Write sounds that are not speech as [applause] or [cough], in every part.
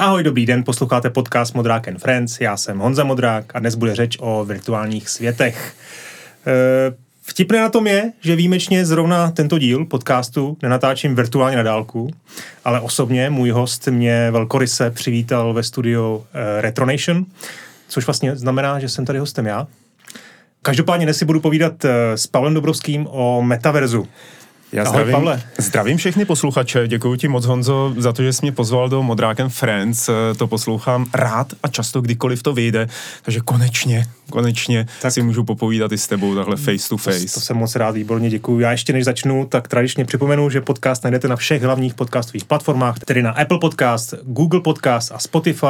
Ahoj, dobrý den, posloucháte podcast Modrák and Friends, já jsem Honza Modrák a dnes bude řeč o virtuálních světech. E, vtipné na tom je, že výjimečně zrovna tento díl podcastu nenatáčím virtuálně na dálku, ale osobně můj host mě velkoryse přivítal ve studiu e, Retronation, což vlastně znamená, že jsem tady hostem já. Každopádně dnes si budu povídat e, s Pavlem Dobrovským o metaverzu. Já Ahoj, zdravím, Pavle. zdravím všechny posluchače, děkuji ti moc Honzo za to, že jsi mě pozval do Modrákem Friends, eh, to poslouchám rád a často kdykoliv to vyjde, takže konečně, konečně tak si můžu popovídat i s tebou takhle face to face. To, to jsem moc rád, výborně děkuji. Já ještě než začnu, tak tradičně připomenu, že podcast najdete na všech hlavních podcastových platformách, tedy na Apple Podcast, Google Podcast a Spotify.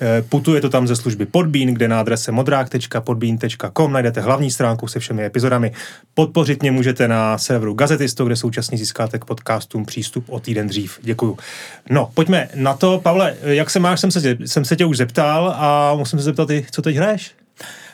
Eh, putuje to tam ze služby Podbean, kde na adrese modrák.podbean.com najdete hlavní stránku se všemi epizodami. Podpořit mě můžete na serveru Gazetisto kde současně získáte k podcastům přístup o týden dřív. Děkuju. No, pojďme na to. Pavle, jak se máš? Jsem se, jsem se tě už zeptal a musím se zeptat, co teď hraješ?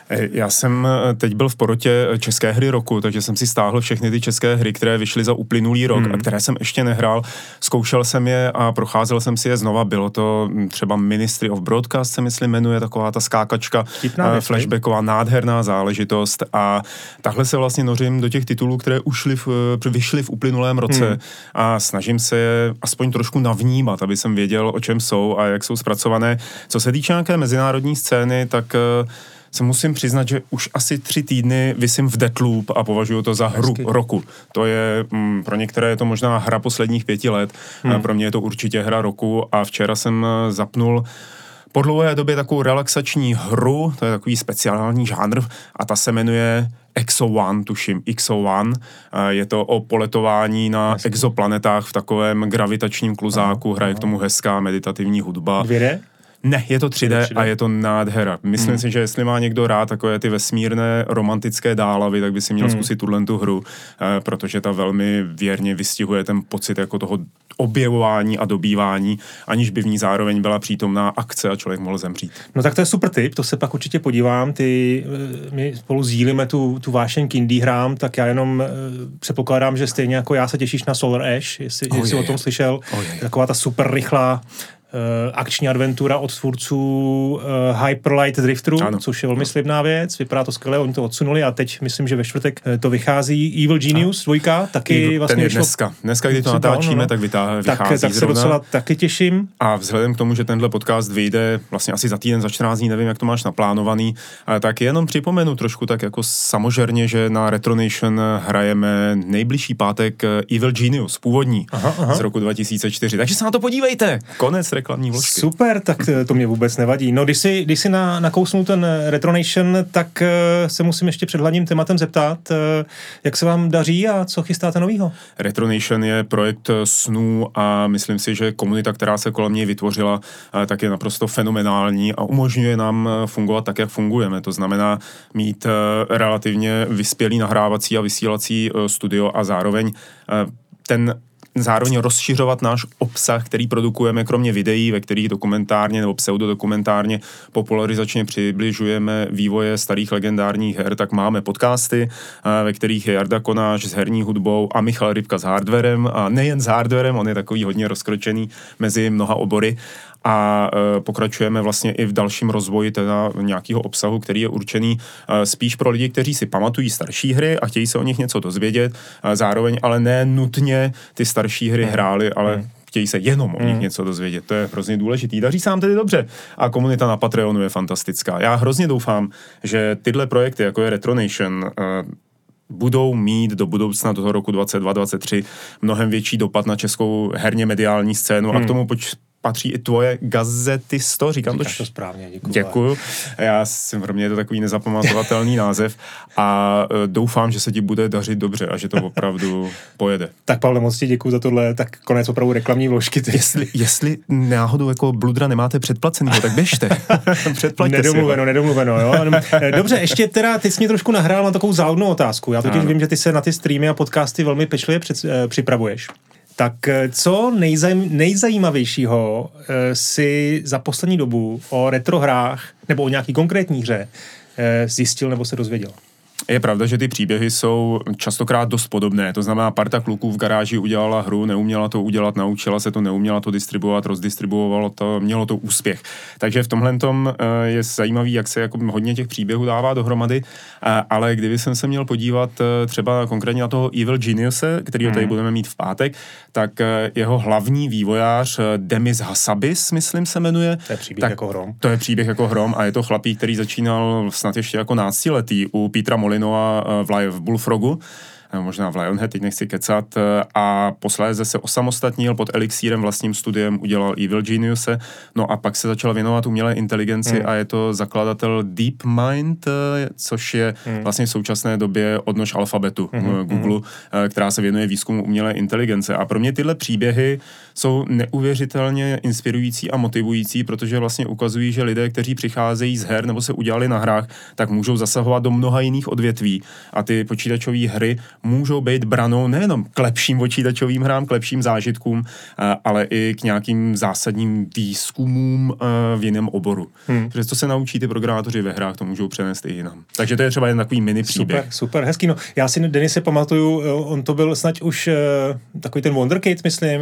Eh, já jsem eh, teď byl v porotě eh, České hry roku, takže jsem si stáhl všechny ty české hry, které vyšly za uplynulý rok hmm. a které jsem ještě nehrál. Zkoušel jsem je a procházel jsem si je znova. Bylo to hm, třeba Ministry of Broadcast se myslím jmenuje, taková ta skákačka, Vtipná flashbacková, nádherná záležitost a takhle se vlastně nořím do těch titulů, které ušly v, vyšly v uplynulém roce hmm. a snažím se je aspoň trošku navnímat, aby jsem věděl, o čem jsou a jak jsou zpracované. Co se týče nějaké mezinárodní scény, tak se musím přiznat, že už asi tři týdny vysím v Deathloop a považuji to za hru Hezky. roku. To je, mm, pro některé je to možná hra posledních pěti let, hmm. pro mě je to určitě hra roku a včera jsem eh, zapnul po dlouhé době takovou relaxační hru, to je takový speciální žánr a ta se jmenuje Exo One, tuším, XO One. Eh, je to o poletování na Hezky. exoplanetách v takovém gravitačním kluzáku, hraje k tomu hezká meditativní hudba. 2D? Ne, je to 3D, 3D. a je to nádhera. Myslím hmm. si, že jestli má někdo rád takové ty vesmírné romantické dálavy, tak by si měl hmm. zkusit tuhle tu hru, eh, protože ta velmi věrně vystihuje ten pocit jako toho objevování a dobývání, aniž by v ní zároveň byla přítomná akce a člověk mohl zemřít. No tak to je super tip, to se pak určitě podívám. Ty, eh, my spolu sdílíme tu, tu vášeň k indie hrám, tak já jenom uh, předpokládám, že stejně jako já se těšíš na Solar Ash, jestli, oh, jestli je, o tom slyšel. Oh, je. Taková ta super rychlá akční adventura od tvůrců uh, Hyperlight Drifteru, ano. což je velmi slibná věc, vypadá to skvěle, oni to odsunuli a teď myslím, že ve čtvrtek uh, to vychází. Evil Genius, dvojka, taky Evil, vlastně ten je dneska. Dneska, kdy to natáčíme, no, no. tak vytá, vychází tak, tak se zrovna. docela taky těším. A vzhledem k tomu, že tenhle podcast vyjde vlastně asi za týden, za 14 dní, nevím, jak to máš naplánovaný, tak jenom připomenu trošku tak jako samožerně, že na Retronation hrajeme nejbližší pátek Evil Genius, původní, aha, aha. z roku 2004. Takže se na to podívejte. Konec reklamní vložky. Super, tak to mě vůbec nevadí. No, když si, když si na, nakousnul ten Retronation, tak uh, se musím ještě před hlavním tématem zeptat, uh, jak se vám daří a co chystáte novýho? Retronation je projekt snů a myslím si, že komunita, která se kolem něj vytvořila, uh, tak je naprosto fenomenální a umožňuje nám fungovat tak, jak fungujeme. To znamená mít uh, relativně vyspělý nahrávací a vysílací uh, studio a zároveň ten zároveň rozšiřovat náš obsah, který produkujeme, kromě videí, ve kterých dokumentárně nebo pseudodokumentárně popularizačně přibližujeme vývoje starých legendárních her, tak máme podcasty, eh, ve kterých je Jarda Konáš s herní hudbou a Michal Rybka s hardwarem. A nejen s hardwarem, on je takový hodně rozkročený mezi mnoha obory a e, pokračujeme vlastně i v dalším rozvoji teda nějakého obsahu, který je určený e, spíš pro lidi, kteří si pamatují starší hry a chtějí se o nich něco dozvědět, e, zároveň ale ne nutně ty starší hry hmm. hráli, ale hmm chtějí se jenom o nich hmm. něco dozvědět. To je hrozně důležitý. Daří se nám tedy dobře. A komunita na Patreonu je fantastická. Já hrozně doufám, že tyhle projekty, jako je Retronation, uh, budou mít do budoucna, do toho roku 2022-2023, mnohem větší dopad na českou herně mediální scénu hmm. a k tomu poč- patří i tvoje gazetisto, říkám Říkáš to, to správně, děkuji. Děkuju. Já si, pro mě je to takový nezapamatovatelný [laughs] název a uh, doufám, že se ti bude dařit dobře a že to opravdu [laughs] pojede. Tak Pavle, moc ti děkuji za tohle, tak konec opravdu reklamní vložky. Jestli, jestli náhodou jako bludra nemáte předplacený, tak běžte. [laughs] Předplaťte nedomluveno, si nedomluveno, jo. Dobře, ještě teda, ty jsi mě trošku nahrál na takovou závodnou otázku. Já totiž ano. vím, že ty se na ty streamy a podcasty velmi pečlivě před, uh, připravuješ. Tak eh, co nejzajím, nejzajímavějšího uh, si za poslední dobu o retrohrách nebo o nějaký konkrétní hře uh, zjistil nebo se dozvěděl? Je pravda, že ty příběhy jsou častokrát dost podobné. To znamená, parta kluků v garáži udělala hru, neuměla to udělat, naučila se to, neuměla to distribuovat, rozdistribuovalo to, mělo to úspěch. Takže v tomhle tom eh, je zajímavý, jak se jako hodně těch příběhů dává dohromady, eh, ale kdyby jsem se měl podívat eh, třeba konkrétně na toho Evil Geniuse, který tady hmm. budeme mít v pátek, tak jeho hlavní vývojář Demis Hassabis, myslím se jmenuje. To je příběh tak, jako hrom. To je příběh jako hrom a je to chlapík, který začínal snad ještě jako náctiletý u Petra Molinova v Bullfrogu možná v Lionhead, teď nechci kecat, e, a posléze se osamostatnil pod Elixírem vlastním studiem, udělal Evil Geniuse, no a pak se začal věnovat umělé inteligenci hmm. a je to zakladatel DeepMind, e, což je hmm. vlastně v současné době odnož alfabetu hmm. hmm. Google, hmm. která se věnuje výzkumu umělé inteligence. A pro mě tyhle příběhy jsou neuvěřitelně inspirující a motivující, protože vlastně ukazují, že lidé, kteří přicházejí z her nebo se udělali na hrách, tak můžou zasahovat do mnoha jiných odvětví a ty počítačové hry můžou být branou nejenom k lepším počítačovým hrám, k lepším zážitkům, ale i k nějakým zásadním výzkumům v jiném oboru. Hmm. Protože co se naučí ty programátoři ve hrách, to můžou přenést i jinam. Takže to je třeba jen takový mini příběh. Super, super, hezký. No, já si Denise pamatuju, on to byl snad už takový ten Wonderkid, myslím,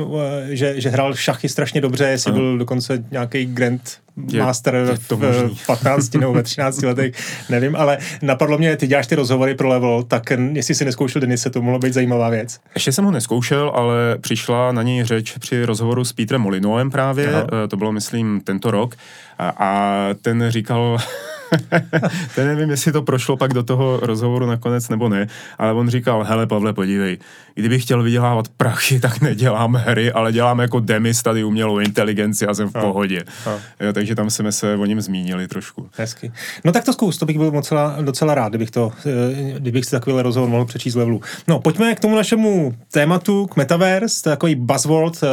že, že hrál šachy strašně dobře, jestli byl dokonce nějaký Grand je, master je to v, v 15 [laughs] nebo ve 13 letech, nevím, ale napadlo mě, ty děláš ty rozhovory pro level, tak jestli si neskoušel Denise, to mohlo být zajímavá věc. Ještě jsem ho neskoušel, ale přišla na něj řeč při rozhovoru s Petrem Molinoem právě, Aha. Eh, to bylo myslím tento rok, a, a ten říkal, [laughs] [laughs] to nevím, jestli to prošlo pak do toho rozhovoru nakonec nebo ne, ale on říkal, hele Pavle, podívej, kdybych chtěl vydělávat prachy, tak nedělám hry, ale dělám jako demis tady umělou inteligenci a jsem v a, pohodě. A. Jo, takže tam jsme se o něm zmínili trošku. Hezky. No tak to zkus, to bych byl docela, docela rád, kdybych, to, eh, kdybych si takovýhle rozhovor mohl přečíst z levelu. No, pojďme k tomu našemu tématu, k Metaverse, to je takový buzzword, eh,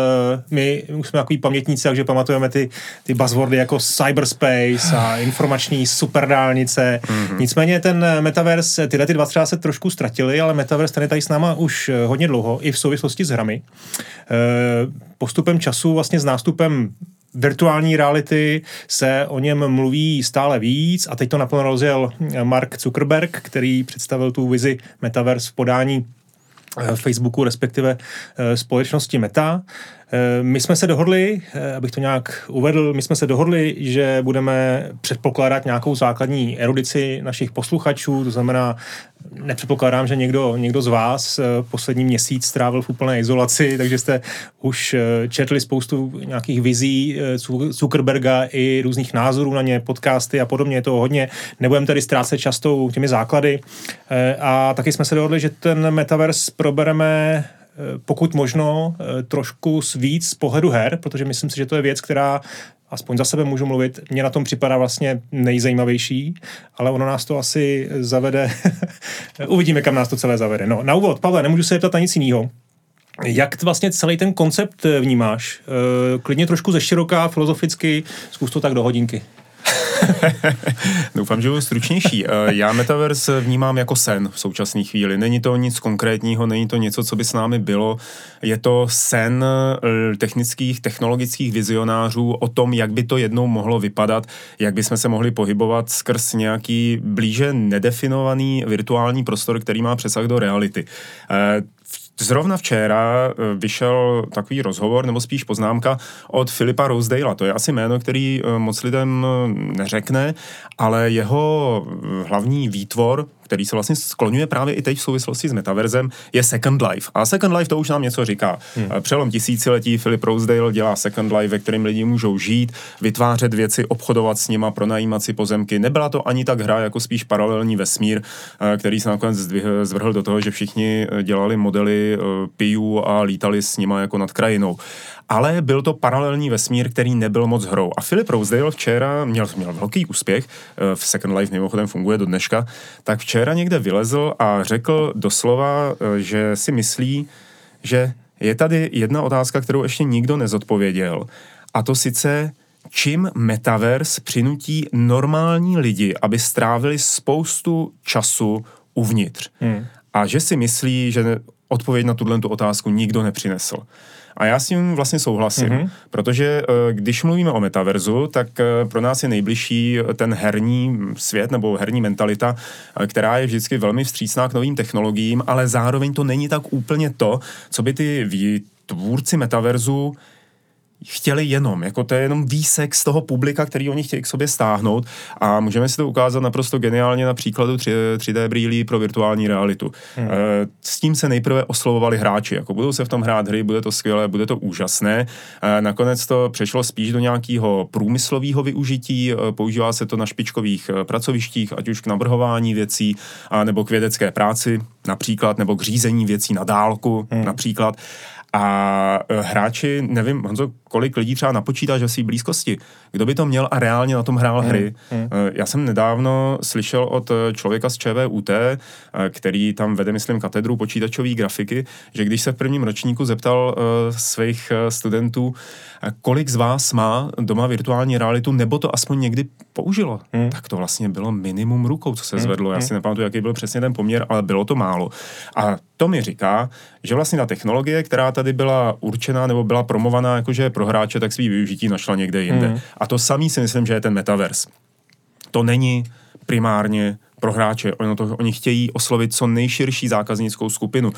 my už jsme takový pamětníci, takže pamatujeme ty, ty buzzwordy jako cyberspace a informační superdálnice. Mm-hmm. Nicméně ten Metaverse, tyhle ty dva třeba se trošku ztratili, ale Metaverse ten je tady s náma už hodně dlouho, i v souvislosti s hrami. Eh, postupem času, vlastně s nástupem virtuální reality se o něm mluví stále víc a teď to naplno rozjel Mark Zuckerberg, který představil tu vizi Metaverse v podání eh, Facebooku, respektive eh, společnosti Meta. Eh, my jsme se dohodli, eh, abych to nějak uvedl, my jsme se dohodli, že budeme předpokládat nějakou základní erudici našich posluchačů, to znamená, nepředpokládám, že někdo, někdo z vás eh, poslední měsíc strávil v úplné izolaci, [laughs] takže jste už četli spoustu nějakých vizí Zuckerberga i různých názorů na ně, podcasty a podobně, je to hodně. Nebudeme tady ztrácet často těmi základy. A taky jsme se dohodli, že ten metaverse probereme pokud možno eh, trošku víc z pohledu her, protože myslím si, že to je věc, která aspoň za sebe můžu mluvit, mě na tom připadá vlastně nejzajímavější, ale ono nás to asi zavede, [laughs] uvidíme, kam nás to celé zavede. No, na úvod, Pavle, nemůžu se ptat na nic jiného. Jak vlastně celý ten koncept eh, vnímáš? Klidně trošku ze široká, filozoficky, zkus to tak do hodinky. [laughs] Doufám, že budu stručnější. Eh, já Metaverse vnímám jako sen v současné chvíli. Není to nic konkrétního, není to něco, co by s námi bylo. Je to sen eh, technických, technologických vizionářů o tom, jak by to jednou mohlo vypadat, jak by jsme se mohli pohybovat skrz nějaký blíže nedefinovaný virtuální prostor, který má přesah do reality. Zrovna včera eh, vyšel takový rozhovor, nebo spíš poznámka od Filipa Rosedale. To je asi jméno, který eh, moc lidem eh, neřekne, ale jeho hlavní výtvor, který se vlastně skloňuje právě i teď v souvislosti s metaverzem, je Second Life. A Second Life to už nám něco říká. Hmm. Přelom tisíciletí Philip Rosedale dělá Second Life, ve kterém lidi můžou žít, vytvářet věci, obchodovat s nima, pronajímat si pozemky. Nebyla to ani tak hra, jako spíš paralelní vesmír, který se nakonec zvrhl do toho, že všichni dělali modely pijů a lítali s nima jako nad krajinou ale byl to paralelní vesmír, který nebyl moc hrou. A Philip Rosedale včera měl, měl velký úspěch, eh, v Second Life mimochodem funguje do dneška, tak včera někde vylezl a řekl doslova, eh, že si myslí, že je tady jedna otázka, kterou ještě nikdo nezodpověděl. A to sice, čím metaverse přinutí normální lidi, aby strávili spoustu času uvnitř. Hmm. A že si myslí, že odpověď na tuhle tu otázku nikdo nepřinesl. A já s tím vlastně souhlasím, mm-hmm. protože eh, když mluvíme o metaverzu, tak eh, pro nás je nejbližší ten herní svět nebo herní mentalita, eh, která je vždycky velmi vstřícná k novým technologiím, ale zároveň to není tak úplně to, co by ty tvůrci metaverzu chtěli jenom, jako to je jenom výsek z toho publika, který oni chtějí k sobě stáhnout a můžeme si to ukázat naprosto geniálně na příkladu 3, 3D brýlí pro virtuální realitu. Hmm. Eh, s tím se nejprve oslovovali hráči, jako budou se v tom hrát hry, bude to skvělé, bude to úžasné. Eh, nakonec to přešlo spíš do nějakého průmyslového využití, eh, používá se to na špičkových pracovištích, ať už k navrhování věcí, nebo k vědecké práci například, nebo k řízení věcí na dálku hmm. například. A e, hráči, nevím, Honzo, kolik lidí třeba napočítá, že v blízkosti, kdo by to měl a reálně na tom hrál hmm, hry. Hmm. Já jsem nedávno slyšel od e, člověka z ČVUT, který tam vede, myslím, katedru počítačové grafiky, že když se v prvním ročníku zeptal svých studentů, kolik z vás má doma virtuální realitu, nebo to aspoň někdy použilo, hmm. tak to vlastně bylo minimum rukou, co se hmm. zvedlo. Já si nepamatuju, jaký byl přesně ten poměr, ale bylo to málo. A to mi říká, že vlastně ta technologie, která tady byla určená nebo byla promovaná jakože pro hráče, tak svý využití našla někde jinde. Mm. A to samý si myslím, že je ten metaverse. To není primárně pro hráče. Oni, to, oni chtějí oslovit co nejširší zákaznickou skupinu. Uh,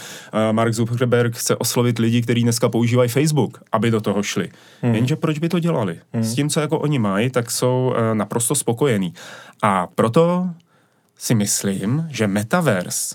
Mark Zuckerberg chce oslovit lidi, kteří dneska používají Facebook, aby do toho šli. Hmm. Jenže proč by to dělali? Hmm. S tím, co jako oni mají, tak jsou uh, naprosto spokojení. A proto si myslím, že Metaverse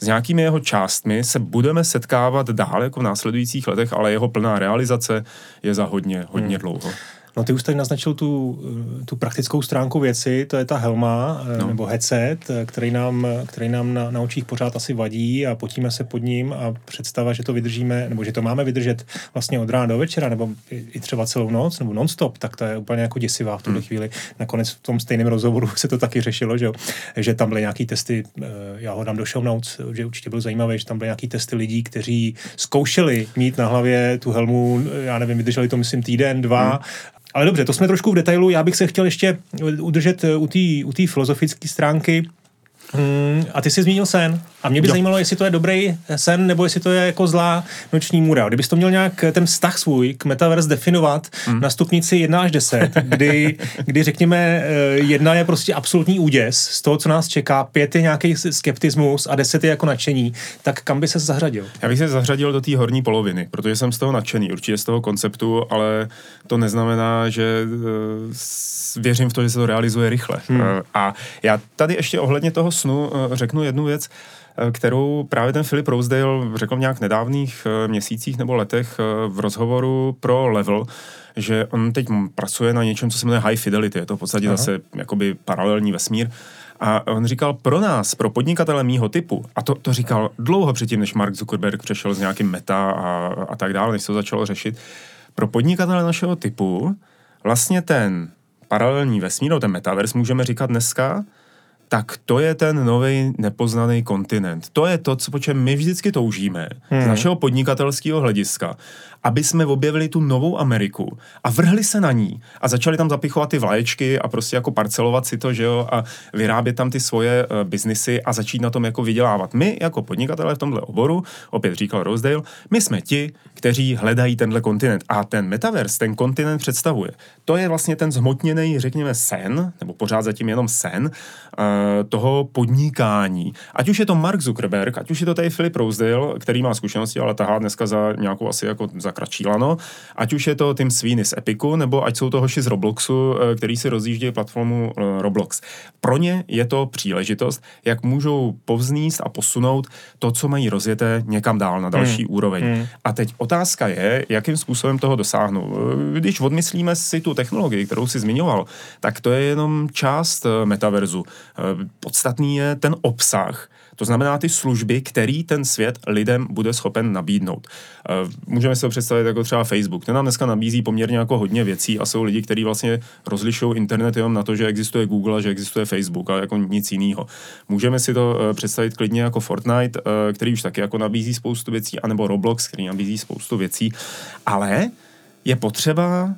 s nějakými jeho částmi se budeme setkávat dál jako v následujících letech, ale jeho plná realizace je za hodně, hodně hmm. dlouho. No ty už tady naznačil tu, tu praktickou stránku věci, to je ta helma eh, no. nebo headset, eh, který nám, který nám na, na očích pořád asi vadí a potíme se pod ním a představa, že to vydržíme, nebo že to máme vydržet vlastně od rána do večera, nebo i třeba celou noc, nebo nonstop, tak to je úplně jako děsivá v tuhle hmm. chvíli. Nakonec v tom stejném rozhovoru [laughs] se to taky řešilo, že, že tam byly nějaký testy, eh, já ho dám do show notes, že určitě bylo zajímavé, že tam byly nějaký testy lidí, kteří zkoušeli mít na hlavě tu helmu, já nevím, vydrželi to myslím týden, dva, hmm ale dobře, to jsme trošku v detailu. Já bych se chtěl ještě udržet u té u filozofické stránky. Hmm, a ty jsi zmínil sen. A mě by jo. zajímalo, jestli to je dobrý sen, nebo jestli to je jako zlá noční můra. Kdybys to měl nějak ten vztah svůj k Metaverse definovat hmm. na stupnici 1 až 10, [laughs] kdy, kdy řekněme, eh, jedna je prostě absolutní úděs z toho, co nás čeká, pět je nějaký skeptismus a deset je jako nadšení, tak kam by se zařadil? Já bych se zařadil do té horní poloviny, protože jsem z toho nadšený, určitě z toho konceptu, ale to neznamená, že uh, věřím v to, že se to realizuje rychle. Hmm. Uh, a já tady ještě ohledně toho snu uh, řeknu jednu věc. Eh, kterou právě ten Filip Rosedale řekl v nějak nedávných eh, měsících nebo letech eh, v rozhovoru pro Level, že on teď pracuje na něčem, co se jmenuje High Fidelity. Je to v podstatě Aha. zase jakoby paralelní vesmír. A on říkal, pro nás, pro podnikatele mýho typu, a to, to říkal dlouho předtím, než Mark Zuckerberg přešel s nějakým meta a, a tak dále, než se to začalo řešit, pro podnikatele našeho typu vlastně ten paralelní vesmír, ten metaverse můžeme říkat dneska, tak to je ten nový nepoznaný kontinent. To je to, co po čem my vždycky toužíme hmm. z našeho podnikatelského hlediska aby jsme objevili tu novou Ameriku a vrhli se na ní a začali tam zapichovat ty vlaječky a prostě jako parcelovat si to, že jo, a vyrábět tam ty svoje uh, biznisy a začít na tom jako vydělávat. My jako podnikatelé v tomhle oboru, opět říkal Rosedale, my jsme ti, kteří hledají tenhle kontinent a ten metaverse ten kontinent představuje. To je vlastně ten zhmotněný, řekněme, sen, nebo pořád zatím jenom sen uh, toho podnikání. Ať už je to Mark Zuckerberg, ať už je to tady Philip Rosedale, který má zkušenosti, ale tahá dneska za nějakou asi jako za za kratší lano, ať už je to Tim Sweeney z Epiku, nebo ať jsou to hoši z Robloxu, eh, který si rozjíždějí platformu eh, Roblox. Pro ně je to příležitost, jak můžou povzníst a posunout to, co mají rozjeté někam dál na další hmm. úroveň. Hmm. A teď otázka je, jakým způsobem toho dosáhnou. Eh, když odmyslíme si tu technologii, kterou si zmiňoval, tak to je jenom část metaverzu. Podstatný je ten obsah, to znamená ty služby, který ten svět lidem bude schopen nabídnout. Eh, můžeme si to představit jako třeba Facebook. Ten nám dneska nabízí poměrně jako hodně věcí a jsou lidi, kteří vlastně rozlišují internet jenom na to, že existuje Google a že existuje Facebook a jako nic jiného. Můžeme si to eh, představit klidně jako Fortnite, eh, který už taky jako nabízí spoustu věcí, anebo Roblox, který nabízí spoustu věcí, ale je potřeba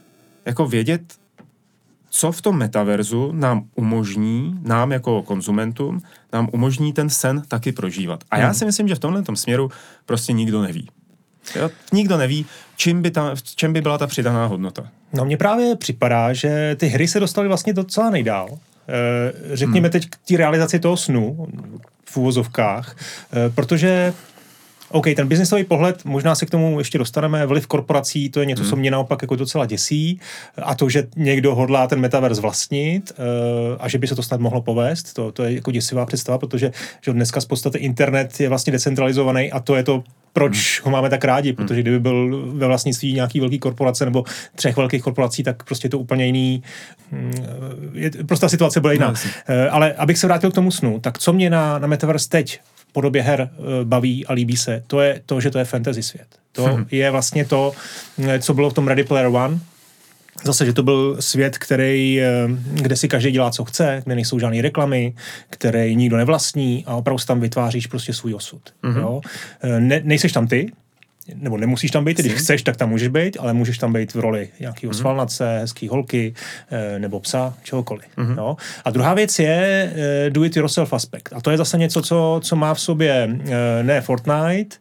jako vědět, co v tom metaverzu nám umožní, nám jako konzumentům, nám umožní ten sen taky prožívat. A já hmm. si myslím, že v tomhle směru prostě nikdo neví. Jo? Nikdo neví, čím by, ta, čím by byla ta přidaná hodnota. No mně právě připadá, že ty hry se dostaly vlastně docela nejdál. E, řekněme hmm. teď k té realizaci toho snu v úvozovkách, e, protože OK, ten biznisový pohled, možná se k tomu ještě dostaneme, vliv korporací, to je něco, hmm. co mě naopak jako docela děsí. A to, že někdo hodlá ten metaverz vlastnit uh, a že by se to snad mohlo povést, to, to je jako děsivá představa, protože že dneska z podstaty internet je vlastně decentralizovaný a to je to proč hmm. ho máme tak rádi, protože kdyby byl ve vlastnictví nějaký velký korporace nebo třech velkých korporací, tak prostě je to úplně jiný, hm, je, prostě ta situace byla jiná. No, Ale abych se vrátil k tomu snu, tak co mě na, na Metaverse teď podobě her eh, baví a líbí se, to je to, že to je fantasy svět. To hmm. je vlastně to, eh, co bylo v tom Ready Player One, Zase, že to byl svět, který, eh, kde si každý dělá, co chce, kde nejsou žádné reklamy, který nikdo nevlastní a opravdu tam vytváříš prostě svůj osud. Mm-hmm. Jo? Ne, nejseš tam ty, nebo nemusíš tam být, když chceš, tak tam můžeš být, ale můžeš tam být v roli nějakého mm-hmm. svalnace, hezký holky, eh, nebo psa, čehokoliv. Mm-hmm. No. A druhá věc je eh, do it yourself aspekt. A to je zase něco, co, co má v sobě eh, ne Fortnite,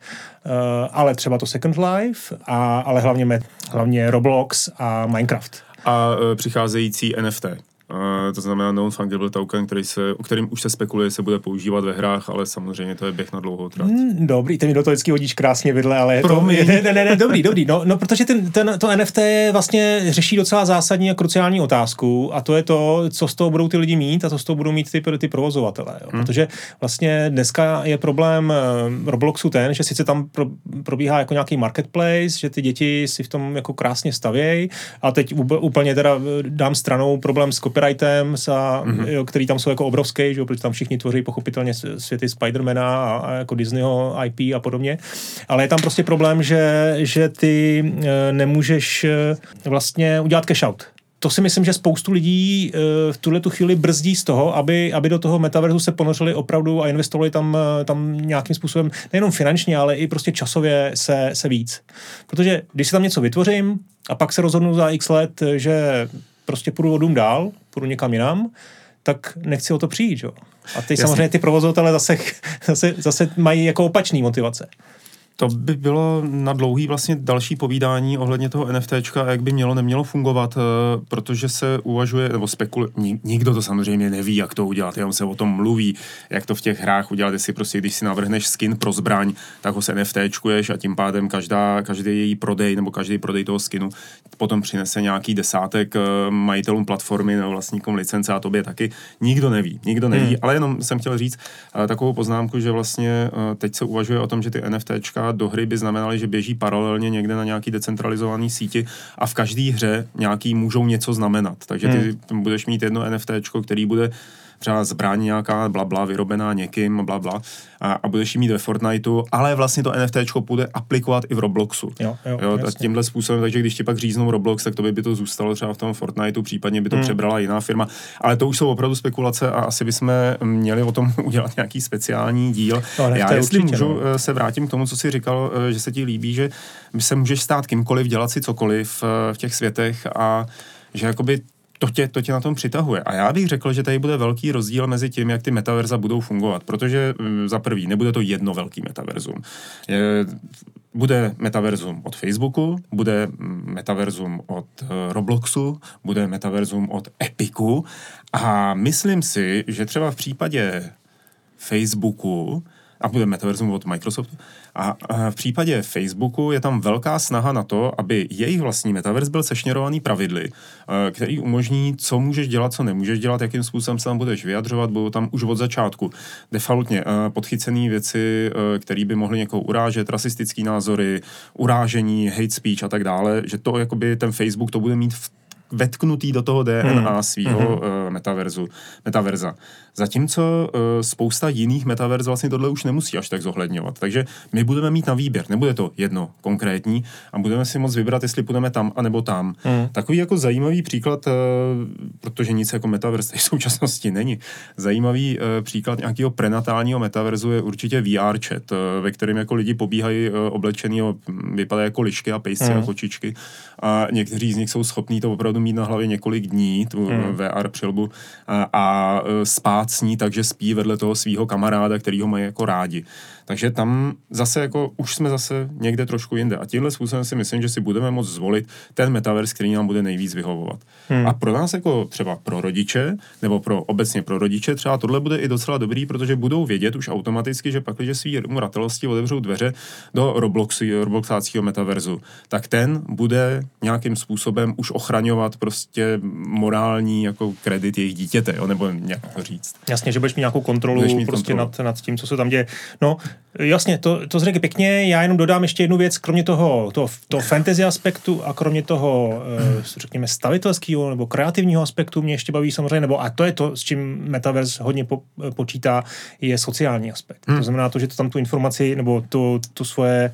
ale třeba to Second Life, a, ale hlavně, hlavně Roblox a Minecraft. A přicházející NFT. Uh, to znamená non-fungible token, který se, o kterým už se spekuluje, se bude používat ve hrách, ale samozřejmě to je běh na dlouhou trať. Mm, dobrý, ty mi do toho vždycky hodíš krásně vidle, ale je to, ne, ne, ne, ne, dobrý, dobrý, no, no protože ten, ten, to NFT vlastně řeší docela zásadní a kruciální otázku a to je to, co z toho budou ty lidi mít a co z toho budou mít ty, ty provozovatele, jo? Hmm. protože vlastně dneska je problém eh, Robloxu ten, že sice tam pro, probíhá jako nějaký marketplace, že ty děti si v tom jako krásně stavějí a teď úplně teda dám stranou problém s copyrightem, a, mm-hmm. jo, který tam jsou jako obrovský, že, protože tam všichni tvoří pochopitelně světy Spidermana a, a jako Disneyho IP a podobně. Ale je tam prostě problém, že, že ty e, nemůžeš e, vlastně udělat cash out to si myslím, že spoustu lidí uh, v tuhle tu chvíli brzdí z toho, aby, aby do toho metaverzu se ponořili opravdu a investovali tam, uh, tam nějakým způsobem, nejenom finančně, ale i prostě časově se, se víc. Protože když si tam něco vytvořím a pak se rozhodnu za x let, že prostě půjdu o dům dál, půjdu někam jinam, tak nechci o to přijít. Jo? A ty Jasně. samozřejmě ty provozovatele zase, [laughs] zase, zase mají jako opačný motivace. To by bylo na dlouhý vlastně další povídání ohledně toho NFTčka a jak by mělo, nemělo fungovat, eh, protože se uvažuje, nebo spekuluje, nikdo to samozřejmě neví, jak to udělat, jenom se o tom mluví, jak to v těch hrách udělat, jestli prostě, když si navrhneš skin pro zbraň, tak ho se NFTčkuješ a tím pádem každá, každý její prodej nebo každý prodej toho skinu potom přinese nějaký desátek eh, majitelům platformy nebo vlastníkům licence a tobě taky. Nikdo neví, nikdo neví, hmm. ale jenom jsem chtěl říct eh, takovou poznámku, že vlastně teď se uvažuje o tom, že ty NFTčka do hry by znamenaly, že běží paralelně někde na nějaký decentralizovaný síti a v každé hře nějaký můžou něco znamenat. Takže ty hmm. budeš mít jedno NFT, který bude třeba zbraň nějaká blabla vyrobená někým, blabla a, a budeš ji mít ve Fortniteu, ale vlastně to NFT bude aplikovat i v Robloxu. Jo, jo, jo tímhle způsobem, takže když ti pak říznou Roblox, tak to by, by to zůstalo třeba v tom Fortniteu, případně by to hmm. přebrala jiná firma. Ale to už jsou opravdu spekulace a asi bychom měli o tom [laughs] udělat nějaký speciální díl. No, Já, jestli určitě, můžu, no. Eh, se vrátím k tomu, co jsi říkal, eh, že se ti líbí, že se můžeš stát kýmkoliv, dělat si cokoliv eh, v těch světech a že jakoby to tě, to tě na tom přitahuje. A já bych řekl, že tady bude velký rozdíl mezi tím, jak ty metaverza budou fungovat, protože mm, za prvý nebude to jedno velký metaverzum. Je, bude metaverzum od Facebooku, bude mm, metaverzum od eh, Robloxu, bude metaverzum od Epiku a myslím si, že třeba v případě Facebooku a bude metaverzum od Microsoftu. A, v případě Facebooku je tam velká snaha na to, aby jejich vlastní metaverz byl sešněrovaný pravidly, eh, který umožní, co můžeš dělat, co nemůžeš dělat, jakým způsobem se tam budeš vyjadřovat, budou tam už od začátku defaultně eh, podchycené věci, eh, které by mohly někoho urážet, rasistické názory, urážení, hate speech a tak dále, že to jakoby ten Facebook to bude mít v vetknutý do toho DNA hmm. svého hmm. uh, metaverzu, metaverza. Zatímco uh, spousta jiných metaverz vlastně tohle už nemusí až tak zohledňovat. Takže my budeme mít na výběr, nebude to jedno konkrétní a budeme si moct vybrat, jestli půjdeme tam a nebo tam. Hmm. Takový jako zajímavý příklad, uh, protože nic jako metaverz v současnosti není, zajímavý uh, příklad nějakého prenatálního metaverzu je určitě VR chat, uh, ve kterém jako lidi pobíhají uh, oblečený, vypadají jako lišky a pejsci hmm. a kočičky a někteří z nich jsou schopní to opravdu mít na hlavě několik dní, tu hmm. VR přilbu, a, a spát s ní, takže spí vedle toho svého kamaráda, který ho mají jako rádi. Takže tam zase jako už jsme zase někde trošku jinde. A tímhle způsobem si myslím, že si budeme moct zvolit ten metaverse, který nám bude nejvíc vyhovovat. Hmm. A pro nás jako třeba pro rodiče, nebo pro obecně pro rodiče, třeba tohle bude i docela dobrý, protože budou vědět už automaticky, že pak, když svý ratelosti otevřou dveře do Robloxu, Robloxáckého metaverzu, tak ten bude nějakým způsobem už ochraňovat prostě morální jako kredit jejich dítěte, jo, nebo nějak to říct. Jasně, že budeš mít nějakou kontrolu mít prostě kontrolu. Nad, nad tím, co se tam děje. No, Jasně, to, to řekl pěkně. Já jenom dodám ještě jednu věc, kromě toho, toho, toho fantasy aspektu a kromě toho, hmm. řekněme, stavitelského nebo kreativního aspektu mě ještě baví samozřejmě, nebo a to je to, s čím Metaverse hodně po, počítá, je sociální aspekt. Hmm. To znamená to, že to tam tu informaci nebo tu, tu svoje,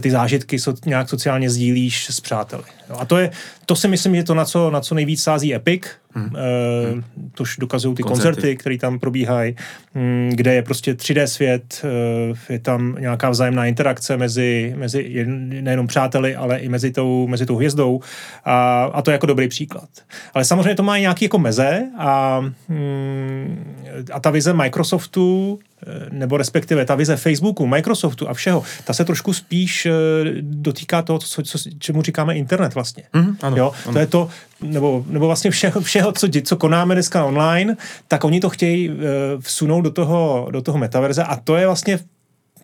ty zážitky so, nějak sociálně sdílíš s přáteli. A to je, to si myslím, že to, na co, na co nejvíc sází Epic, Hmm. Uh, tož dokazují ty koncerty, koncerty které tam probíhají, um, kde je prostě 3D svět, uh, je tam nějaká vzájemná interakce mezi, mezi jen, nejenom přáteli, ale i mezi tou, mezi tou hvězdou a, a to je jako dobrý příklad. Ale samozřejmě to má nějaký jako meze a, um, a ta vize Microsoftu Eh, nebo respektive ta vize Facebooku, Microsoftu a všeho, ta se trošku spíš eh, dotýká toho, co, co, čemu říkáme internet vlastně. Mm, ano, jo? Ano. To je to, nebo, nebo vlastně všeho, všeho co, co konáme dneska online, tak oni to chtějí uh, vsunout do toho, do toho metaverze a to je vlastně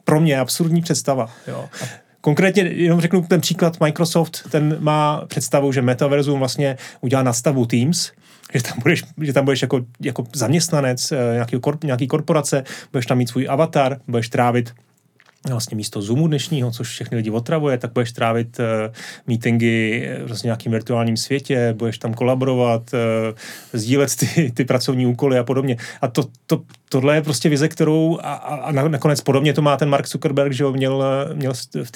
pro mě absurdní představa. Jo. Konkrétně jenom řeknu ten příklad Microsoft, ten má představu, že metaverzum vlastně udělá nastavu Teams, že tam budeš, že tam budeš jako, jako zaměstnanec eh, nějaký, nějaký korporace, budeš tam mít svůj avatar, budeš trávit vlastně místo Zoomu dnešního, což všechny lidi otravuje, tak budeš trávit uh, meetingy v vlastně nějakým virtuálním světě, budeš tam kolaborovat, uh, sdílet ty, ty pracovní úkoly a podobně. A to, to, tohle je prostě vize, kterou a, a nakonec podobně to má ten Mark Zuckerberg, že ho měl, měl v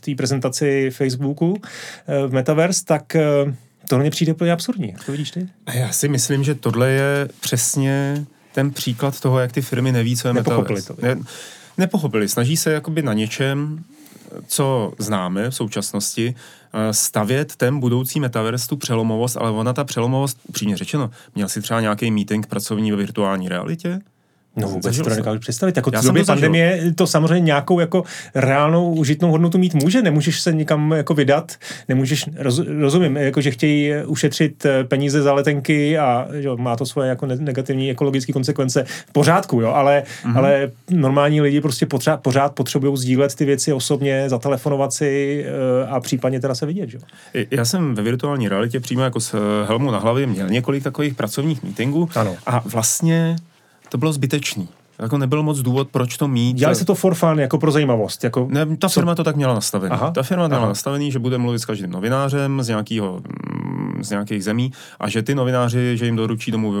té v prezentaci Facebooku uh, v Metaverse, tak uh, tohle mě přijde úplně absurdní. Jak to vidíš ty? A já si myslím, že tohle je přesně ten příklad toho, jak ty firmy neví, co je metaverse. To, ne, nepochopili. Snaží se jakoby na něčem, co známe v současnosti, eh, stavět ten budoucí metaverse, tu přelomovost, ale ona ta přelomovost, upřímně řečeno, měl si třeba nějaký meeting pracovní ve virtuální realitě? No vůbec to nedokážu představit. Jako v době pandemie to samozřejmě nějakou jako reálnou užitnou hodnotu mít může. Nemůžeš se nikam jako vydat, nemůžeš, roz, rozumím, jako že chtějí ušetřit eh, peníze za letenky a že má to svoje jako negativní ekologické konsekvence v pořádku, jo, ale, mm-hmm. ale normální lidi prostě potřeba, pořád potřebují sdílet ty věci osobně, zatelefonovat si eh, a případně teda se vidět, jo. Já jsem ve virtuální realitě přímo jako s eh, helmou na hlavě měl několik takových pracovních meetingů ano. a vlastně to bylo zbytečný. Jako nebyl moc důvod, proč to mít. Dělali se to for fun, jako pro zajímavost. Jako... Ne, ta firma to tak měla nastavený. Aha. Ta firma měla nastavený, že bude mluvit s každým novinářem z nějakého z nějakých zemí a že ty novináři, že jim doručí domů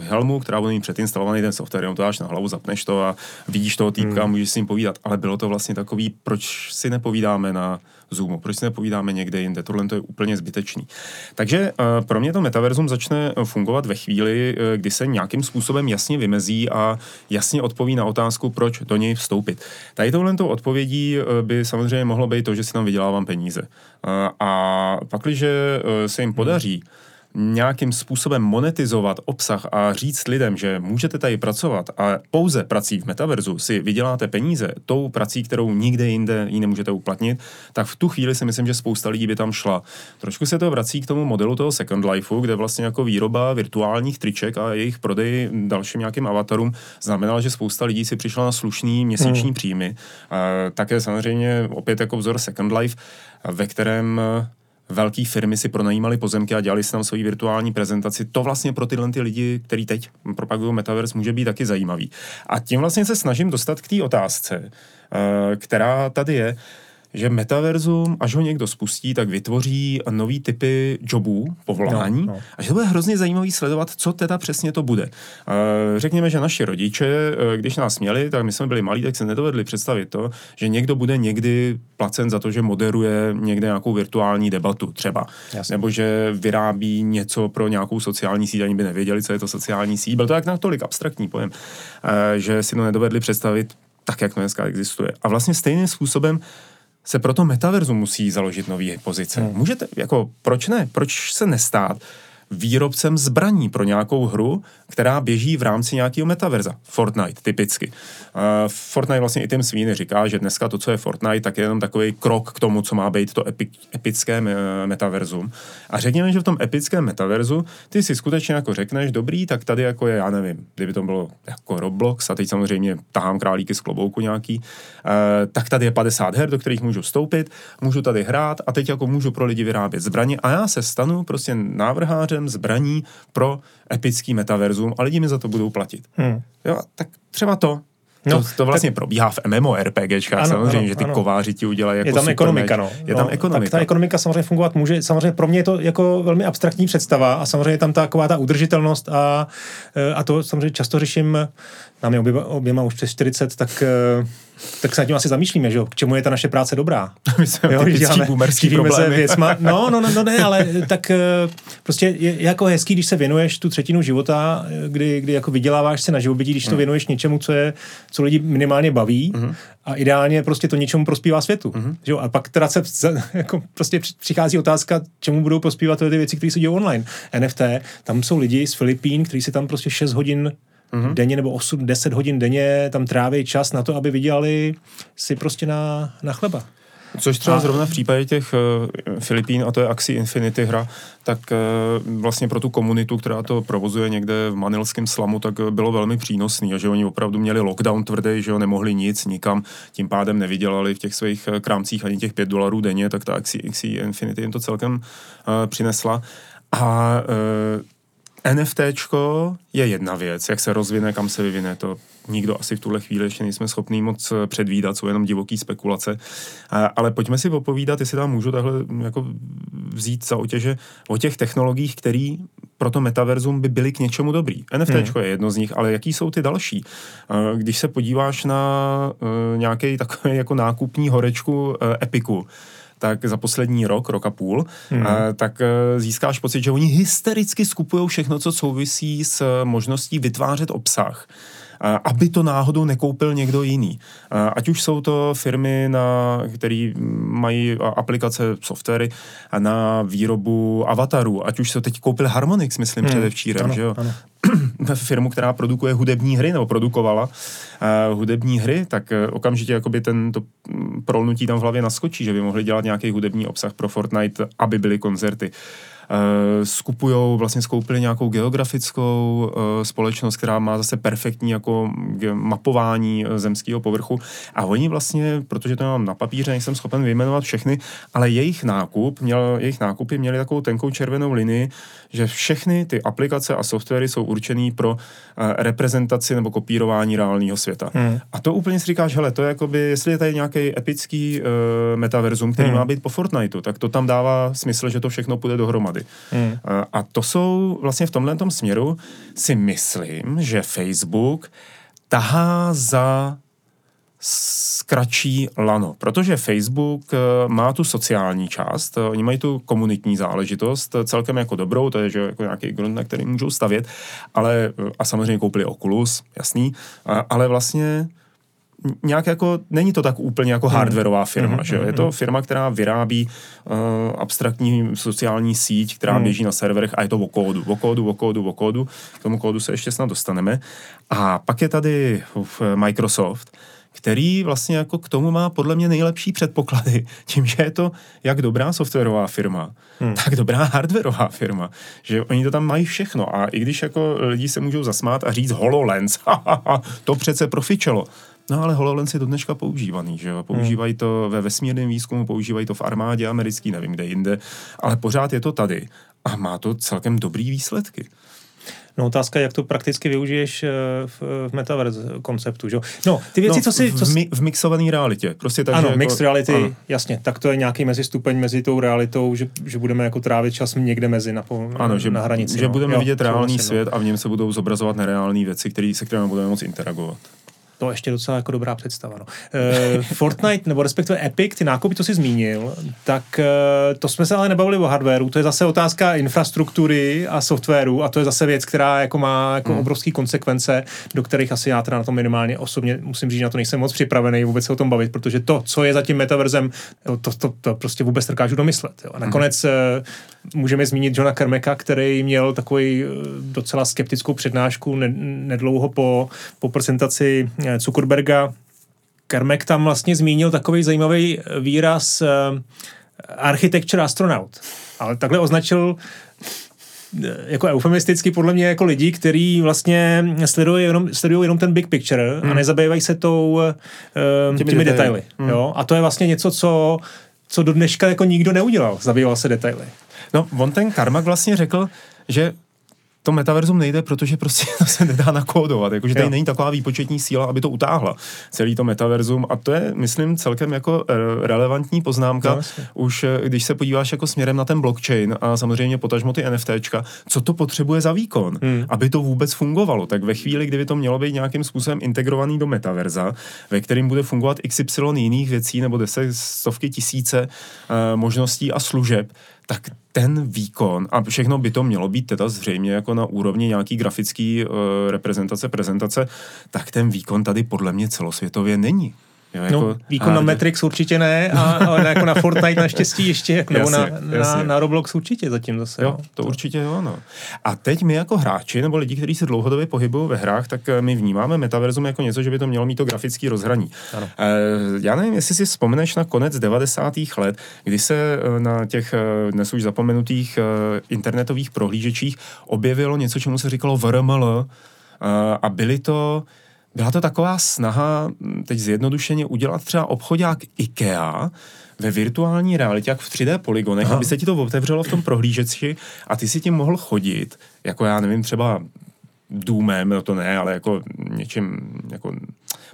helmu, která bude mít předinstalovaný ten software, jenom to dáš na hlavu, zapneš to a vidíš toho týpka hmm. můžeš s ním povídat. Ale bylo to vlastně takový, proč si nepovídáme na Zoomu, proč si nepovídáme někde jinde, tohle to je úplně zbytečný. Takže uh, pro mě to metaverzum začne fungovat ve chvíli, uh, kdy se nějakým způsobem jasně vymezí a jasně odpoví na otázku, proč do něj vstoupit. Tady touhle odpovědí by samozřejmě mohlo být to, že si tam vydělávám peníze. A pak, když se jim podaří hmm nějakým způsobem monetizovat obsah a říct lidem, že můžete tady pracovat a pouze prací v metaverzu si vyděláte peníze tou prací, kterou nikde jinde ji nemůžete uplatnit, tak v tu chvíli si myslím, že spousta lidí by tam šla. Trošku se to vrací k tomu modelu toho Second Lifeu, kde vlastně jako výroba virtuálních triček a jejich prodej dalším nějakým avatarům znamenala, že spousta lidí si přišla na slušný měsíční hmm. příjmy. A také samozřejmě opět jako vzor Second Life, ve kterém velké firmy si pronajímaly pozemky a dělali si tam svoji virtuální prezentaci. To vlastně pro tyhle ty lidi, kteří teď propagují Metaverse, může být taky zajímavý. A tím vlastně se snažím dostat k té otázce, eh, která tady je že metaverzum, až ho někdo spustí, tak vytvoří nový typy jobů, povolání no, no. a že to bude hrozně zajímavý sledovat, co teda přesně to bude. Řekněme, že naši rodiče, e, když nás měli, tak my jsme byli malí, tak se nedovedli představit to, že někdo bude někdy placen za to, že moderuje někde nějakou virtuální debatu třeba. Jasně. Nebo že vyrábí něco pro nějakou sociální síť, ani by nevěděli, co je to sociální síť. Byl to tak natolik abstraktní pojem, e, že si to nedovedli představit tak, jak to dneska existuje. A vlastně stejným způsobem se proto metaverzum musí založit nový pozice. Hmm. Můžete, jako, proč ne? Proč se nestát výrobcem zbraní pro nějakou hru, která běží v rámci nějakého metaverza. Fortnite, typicky. Uh, Fortnite vlastně i tím Sweeney říká, že dneska to, co je Fortnite, tak je jenom takový krok k tomu, co má být to epi- epické metaverzum. A řekněme, že v tom epickém metaverzu ty si skutečně jako řekneš, dobrý, tak tady jako je, já nevím, kdyby to bylo jako Roblox, a teď samozřejmě tahám králíky z klobouku nějaký, uh, tak tady je 50 her, do kterých můžu vstoupit, můžu tady hrát a teď jako můžu pro lidi vyrábět zbraně a já se stanu prostě návrhářem zbraní pro epický metaverzum a lidi mi za to budou platit. Hmm. Jo, tak třeba to. No, to, to vlastně tak... probíhá v MMORPGčkách ano, samozřejmě, ano, že ty ano. kováři ti udělají jako Je tam ekonomika, no. Je tam no, ekonomika. Tak ta ekonomika samozřejmě fungovat může. Samozřejmě pro mě je to jako velmi abstraktní představa a samozřejmě je tam taková ta udržitelnost a, a to samozřejmě často řeším, nám je oběma, oběma už přes 40, tak tak se nad tím asi zamýšlíme, že jo? K čemu je ta naše práce dobrá? [laughs] My jsme jo, děláme, se věcma. [laughs] No, no, no, no, ne, ale tak eh, prostě je jako hezký, když se věnuješ tu třetinu života, eh, kdy, kdy jako vyděláváš se na živobytí, když to mm. věnuješ něčemu, co je, co lidi minimálně baví mm. a ideálně prostě to něčemu prospívá světu. Mm. Že jo? A pak teda se [laughs] jako prostě přichází otázka, čemu budou prospívat ty věci, které se dějí online. NFT, tam jsou lidi z Filipín, kteří si tam prostě 6 hodin mm-hmm. denně nebo 8, 10 hodin denně tam tráví čas na to, aby vydělali si prostě na, na chleba. Což třeba a... zrovna v případě těch uh, Filipín, a to je Axie Infinity hra, tak uh, vlastně pro tu komunitu, která to provozuje někde v manilském slamu, tak bylo velmi přínosný a že oni opravdu měli lockdown tvrdý, že ho nemohli nic, nikam, tím pádem nevydělali v těch svých krámcích ani těch 5 dolarů denně, tak ta Axie, Axie Infinity jim to celkem uh, přinesla. A NFTčko je jedna věc, jak se rozvine, kam se vyvine, to nikdo asi v tuhle chvíli ještě nejsme schopný moc předvídat, jsou jenom divoký spekulace. Ale pojďme si popovídat, jestli tam můžu takhle mm, jako vzít za otěže o těch technologiích, které pro to metaverzum by byly k něčemu dobrý. NFTčko hmm. je jedno z nich, ale jaký jsou ty další? Když se podíváš na eh, nějaký takový jako nákupní horečku eh, Epiku, tak za poslední rok, rok a půl, hmm. a, tak e, získáš pocit, že oni hystericky skupují všechno, co souvisí s e, možností vytvářet obsah aby to náhodou nekoupil někdo jiný. Ať už jsou to firmy, na, které mají aplikace, softwary na výrobu avatarů, ať už se teď koupil Harmonix, myslím, hmm. předevčírem, ano, že jo? Ano. [clears throat] firmu, která produkuje hudební hry, nebo produkovala uh, hudební hry, tak uh, okamžitě jakoby ten to prolnutí tam v hlavě naskočí, že by mohli dělat nějaký hudební obsah pro Fortnite, aby byly koncerty. Eh, skupujou, vlastně skoupili nějakou geografickou uh, společnost, která má zase perfektní jako mapování uh, zemského povrchu a oni vlastně, protože to mám na papíře, nejsem schopen vyjmenovat všechny, ale jejich nákup, měl, jejich nákupy měly takovou tenkou červenou linii, že všechny ty aplikace a softwary jsou určený pro reprezentaci nebo kopírování reálného světa. Hmm. A to úplně si říkáš, hele, to je jakoby, jestli je tady nějaký epický uh, metaverzum, který hmm. má být po Fortniteu, tak to tam dává smysl, že to všechno půjde dohromady dohromady. Hmm. A to jsou vlastně v tomhle směru si myslím, že Facebook tahá za zkračí lano, protože Facebook eh, má tu sociální část, oni mají tu komunitní záležitost celkem jako dobrou, to je že jako nějaký grunt, na který můžou stavět, ale eh, a samozřejmě koupili Oculus, jasný, ale vlastně nějak jako, není to tak úplně jako hmm. hardwareová firma, mm, že Je to hmm. firma, která vyrábí uh, abstraktní sociální síť, která mm. běží na serverech a je to o kódu, o kódu, o kódu, o kódu. K tomu kódu se ještě snad dostaneme. A pak je tady Microsoft, který vlastně jako k tomu má podle mě nejlepší předpoklady, [laughs] tím, že je to jak dobrá softwarová firma, hmm. tak dobrá hardwareová firma, že oni to tam mají všechno a i když jako lidi se můžou zasmát a říct HoloLens, [laughs] to přece profičelo, No ale HoloLens je do dneška používaný, že jo? Používají to ve vesmírném výzkumu, používají to v armádě americký, nevím kde jinde, ale pořád je to tady a má to celkem dobrý výsledky. No otázka, jak to prakticky využiješ eh, v, v metaverse konceptu, že? No, ty věci, no, co si... Co v, mi, v mixované realitě. Prostě tak, ano, jako, mixed reality, ano. jasně. Tak to je nějaký mezistupeň mezi tou realitou, že, že budeme jako trávit čas někde mezi na, ano, že, na hranici. Že no. budeme jo, vidět reálný svět no. a v něm se budou zobrazovat nereální věci, který, se kterými budeme moci interagovat. To ještě docela jako dobrá představa. No. Uh, [laughs] Fortnite, nebo respektive Epic, ty nákupy, to si zmínil, tak uh, to jsme se ale nebavili o hardwareu, to je zase otázka infrastruktury a softwaru a to je zase věc, která jako má jako hmm. obrovské konsekvence, do kterých asi já teda na to minimálně osobně musím říct, na to nejsem moc připravený vůbec se o tom bavit, protože to, co je za tím metaverzem, to, to, to prostě vůbec nedokážu domyslet. Jo. A hmm. nakonec hmm. uh, můžeme zmínit Johna Kermeka, který měl takový docela skeptickou přednášku nedlouho po, po prezentaci Zuckerberga. Kermek tam vlastně zmínil takový zajímavý výraz uh, architecture astronaut. Ale takhle označil eh, jako eufemisticky podle mě jako lidi, kteří vlastně sledují jenom, sledují jenom ten big picture hmm. a nezabývají se tou, uh, těmi, těmi detaily. detaily hmm. jo? A to je vlastně něco, co, co do dneška jako nikdo neudělal, zabýval se detaily. No, on ten Karmak vlastně řekl, že to metaverzum nejde, protože prostě [laughs] to se nedá nakódovat, jakože tady jo. není taková výpočetní síla, aby to utáhla celý to metaverzum. A to je, myslím, celkem jako relevantní poznámka, no, už eh, když se podíváš jako směrem na ten blockchain a samozřejmě potažmo ty NFTčka, co to potřebuje za výkon, hmm. aby to vůbec fungovalo, tak ve chvíli, kdyby to mělo být nějakým způsobem integrovaný do metaverza, ve kterým bude fungovat XY jiných věcí nebo deset, stovky tisíce uh, možností a služeb, tak ten výkon, a všechno by to mělo být teda zřejmě jako na úrovni nějaký grafický uh, reprezentace, prezentace, tak ten výkon tady podle mě celosvětově není. Jo, no, jako, no, výkon na Matrix určitě ne, a, a jako na Fortnite naštěstí ještě, nebo jasně, na, jasně. Na, na Roblox určitě zatím zase. Jo, no. to, to určitě jo, no. A teď my jako hráči, nebo lidi, kteří se dlouhodobě pohybují ve hrách, tak eh, my vnímáme metaverzum jako něco, že by to mělo mít to grafické rozhraní. Ano. E, já nevím, jestli si vzpomeneš na konec 90. let, kdy se eh, na těch dnes už zapomenutých internetových prohlížečích objevilo něco, čemu se říkalo VRML, a byly to byla to taková snaha, hm, teď zjednodušeně, udělat třeba obchodák IKEA ve virtuální realitě, jak v 3D poligonech, Aha. aby se ti to otevřelo v tom prohlížeči a ty si tím mohl chodit, jako já nevím, třeba důmem, no to ne, ale jako něčím, jako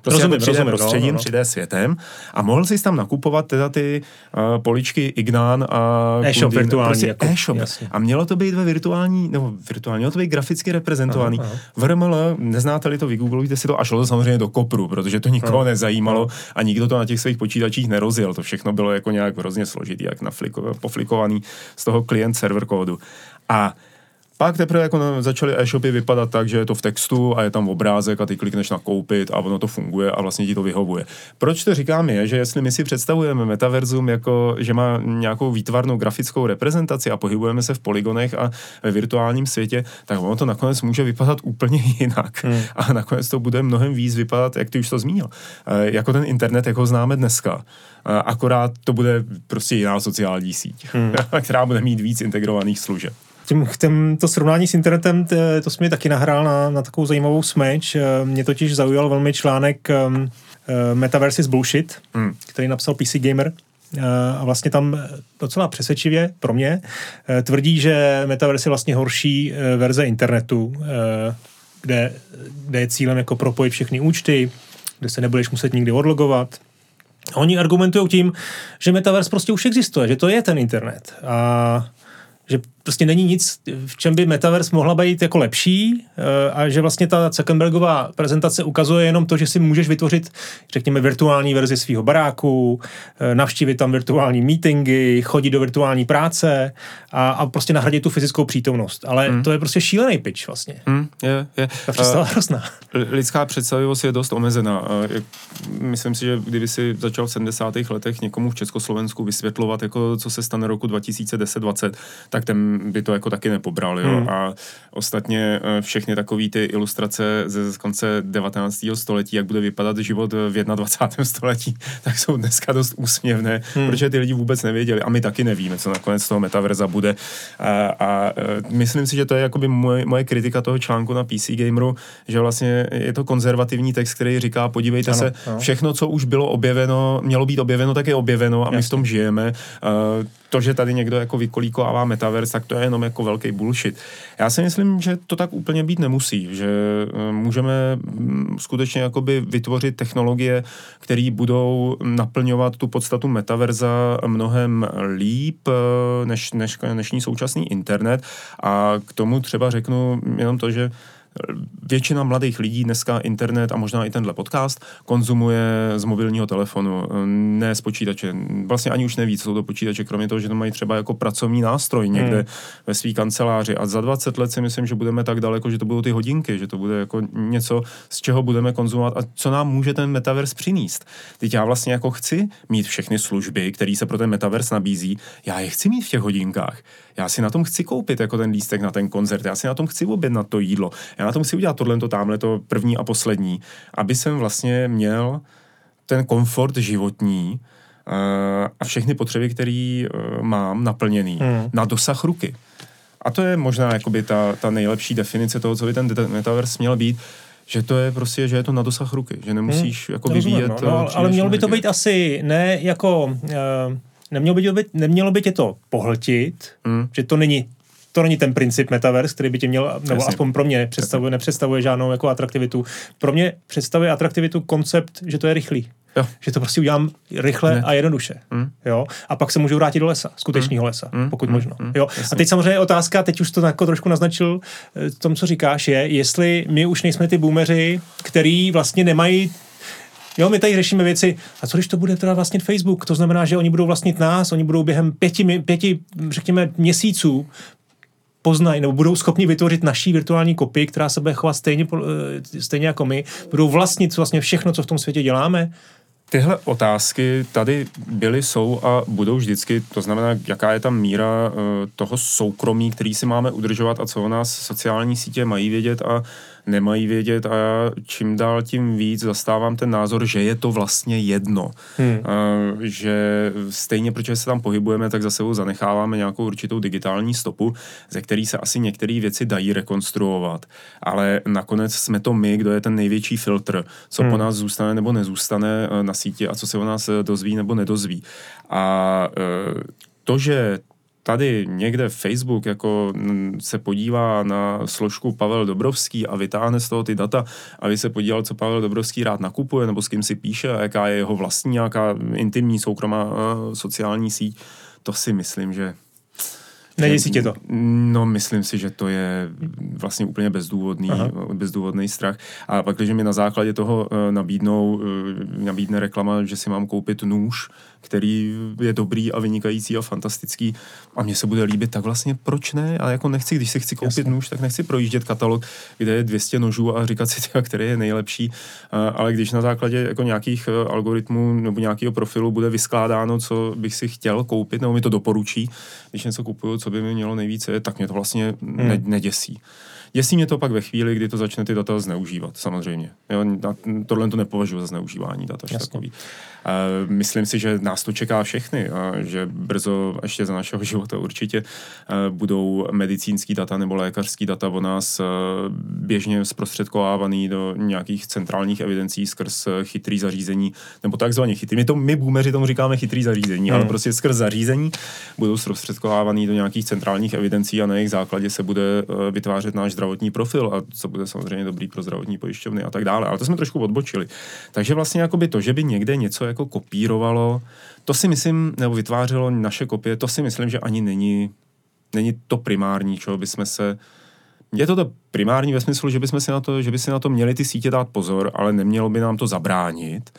prostě rozumím, jako 3D rozumím, prostředím, no, no. 3D světem a mohl jsi tam nakupovat teda ty uh, poličky Ignan a e-shop virtuální. Prostě jako, e-shop. Jasně. A mělo to být ve virtuální, nebo virtuální, mělo to být graficky reprezentovaný. Aha, aha. V RML, neznáte-li to, vygooglujte si to a šlo to samozřejmě do kopru, protože to nikoho aha. nezajímalo aha. a nikdo to na těch svých počítačích nerozjel. To všechno bylo jako nějak hrozně složitý, jak nafliko, poflikovaný z toho klient server kódu. A pak teprve jako začaly e-shopy vypadat tak, že je to v textu a je tam obrázek a ty klikneš na koupit a ono to funguje a vlastně ti to vyhovuje. Proč to říkám je, že jestli my si představujeme metaverzum jako, že má nějakou výtvarnou grafickou reprezentaci a pohybujeme se v poligonech a ve virtuálním světě, tak ono to nakonec může vypadat úplně [laughs] jinak. Hmm. A nakonec to bude mnohem víc vypadat, jak ty už to zmínil, e, jako ten internet, jako ho známe dneska. E, akorát to bude prostě jiná sociální síť, hmm. [laughs] která bude mít víc integrovaných služeb tím, tím to srovnání s internetem, to jsme taky nahrál na, na takovou zajímavou smeč. Eh, mě totiž zaujal velmi článek um, uh, Metaverse is Bullshit, hmm. který napsal PC Gamer. Uh, a vlastně tam docela přesvědčivě pro mě tvrdí, že Metaverse je vlastně horší verze internetu, kde, kde je cílem jako propojit všechny účty, kde se nebudeš muset nikdy odlogovat. Oni argumentují tím, že Metaverse prostě už existuje, že to je ten internet. A že prostě není nic, v čem by Metaverse mohla být jako lepší eh, a že vlastně ta Zuckerbergová prezentace ukazuje jenom to, že si můžeš vytvořit, řekněme, virtuální verzi svého baráku, eh, navštívit tam virtuální meetingy, chodit do virtuální práce a, a prostě nahradit tu fyzickou přítomnost. Ale hmm. to je prostě šílený pitch vlastně. Hmm, je, je. Ta představa uh, hrozná. Lidská představivost je dost omezená. Myslím si, že kdyby si začal v 70. letech někomu v Československu vysvětlovat, jako co se stane roku 2010-20, tak ten by to jako taky nepobral, jo. Hmm. A ostatně eh, všechny takové ty ilustrace ze konce 19. století, jak bude vypadat život v 21. století, [laughs] tak jsou dneska dost úsměvné, hmm. protože ty lidi vůbec nevěděli a my taky nevíme, co nakonec toho metaverza bude. A, a eh, myslím si, že to je jakoby moje, moje kritika toho článku na PC Gameru, že vlastně je to konzervativní text, který říká, podívejte ano, se, ano. všechno, co už bylo objeveno, mělo být objeveno, tak je objeveno a Jasně. my v tom žijeme. Uh, to, že tady někdo jako vykolíkovává metaverse, tak to je jenom jako velký bullshit. Já si myslím, že to tak úplně být nemusí, že eh, můžeme mm, skutečně jakoby vytvořit technologie, které budou naplňovat tu podstatu metaverza mnohem líp eh, než, než dnešní současný internet a k tomu třeba řeknu jenom to, že většina mladých lidí dneska internet a možná i tenhle podcast konzumuje z mobilního telefonu, ne z počítače. Vlastně ani už neví, co jsou to počítače, kromě toho, že to mají třeba jako pracovní nástroj někde hmm. ve své kanceláři. A za 20 let si myslím, že budeme tak daleko, že to budou ty hodinky, že to bude jako něco, z čeho budeme konzumovat a co nám může ten metaverse přinést. Teď já vlastně jako chci mít všechny služby, které se pro ten metaverse nabízí, já je chci mít v těch hodinkách. Já si na tom chci koupit jako ten lístek na ten koncert, já si na tom chci objednat to jídlo, já na tom chci udělat tohle, to tamhle, to první a poslední, aby jsem vlastně měl ten komfort životní uh, a všechny potřeby, které uh, mám naplněný hmm. na dosah ruky. A to je možná jakoby ta, ta nejlepší definice toho, co by ten metaverse měl být, že to je prostě, že je to na dosah ruky, že nemusíš hmm. jako vyvíjet. No, no, ale mělo by to být asi ne jako, uh, nemělo by, to být, nemělo by tě to pohltit, hmm. že to není to není ten princip metaverse, který by tě měl, nebo Jasně. aspoň pro mě nepředstavuje, nepředstavuje žádnou jako atraktivitu. Pro mě představuje atraktivitu koncept, že to je rychlý. Jo. Že to prostě udělám rychle ne. a jednoduše. Mm. Jo? A pak se můžu vrátit do lesa, skutečného mm. lesa, mm. pokud mm. možno. Mm. Jo? A teď samozřejmě otázka, teď už to jako trošku naznačil eh, tom, co říkáš, je, jestli my už nejsme ty boomeři, který vlastně nemají Jo, my tady řešíme věci, a co když to bude teda vlastnit Facebook? To znamená, že oni budou vlastnit nás, oni budou během pěti, pěti řekněme, měsíců poznají nebo budou schopni vytvořit naší virtuální kopii, která se bude chovat stejně, eh, stejně jako my, budou vlastnit vlastně všechno, co v tom světě děláme. Tyhle otázky tady byly, jsou a budou vždycky, to znamená, jaká je tam míra uh, toho soukromí, který si máme udržovat a co o nás sociální sítě mají vědět a nemají vědět a já čím dál tím víc zastávám ten názor, že je to vlastně jedno. Hmm. Uh, že stejně, protože se tam pohybujeme, tak za sebou zanecháváme nějakou určitou digitální stopu, ze který se asi některé věci dají rekonstruovat. Ale nakonec jsme to my, kdo je ten největší filtr, co hmm. po nás zůstane nebo nezůstane eh, na síti a co se o nás eh, dozví nebo nedozví. A uh, to, že tady někde Facebook jako se podívá na složku Pavel Dobrovský a vytáhne z toho ty data, aby se podíval, co Pavel Dobrovský rád nakupuje, nebo s kým si píše, a jaká je jeho vlastní nějaká intimní soukromá uh, sociální síť, to si myslím, že Neděsí tě to? No, myslím si, že to je vlastně úplně bezdůvodný, Aha. bezdůvodný strach. A pak, když mi na základě toho uh, nabídnou, uh, nabídne reklama, že si mám koupit nůž, který je dobrý a vynikající a fantastický a mně se bude líbit, tak vlastně proč ne? A jako nechci, když si chci koupit Jasně. nůž, tak nechci projíždět katalog, kde je 200 nožů a říkat si, [laughs] tyka, který je nejlepší, ale když na základě jako nějakých e, algoritmů nebo nějakého profilu bude vyskládáno, co bych si chtěl koupit, nebo mi to doporučí, když něco kupuju, co by mi mělo nejvíce, tak mě to vlastně hmm. ne, neděsí. Děsí mě to pak ve chvíli, kdy to začne ty data zneužívat, samozřejmě. Jo, tohle to nepovažuji za zneužívání dat až takový. Uh, myslím si, že nás to čeká všechny a že brzo, ještě za našeho [laughs] života určitě, uh, budou medicínský data nebo lékařský data o nás uh, běžně zprostředkovávaný do nějakých centrálních evidencí skrz chytrý zařízení, nebo takzvaně chytrý. My, to, my boomeři tomu říkáme chytrý zařízení, hmm. ale prostě skrz zařízení budou zprostředkovávaný do nějakých centrálních evidencí a na jejich základě se bude vytvářet náš zdravotní profil a co bude samozřejmě dobrý pro zdravotní pojišťovny a tak dále. Ale to jsme trošku odbočili. Takže vlastně jakoby to, že by někde něco jako kopírovalo, to si myslím, nebo vytvářelo naše kopie, to si myslím, že ani není, není to primární, čeho bychom se je to to primární ve smyslu, že bychom si na to, že by si na to měli ty sítě dát pozor, ale nemělo by nám to zabránit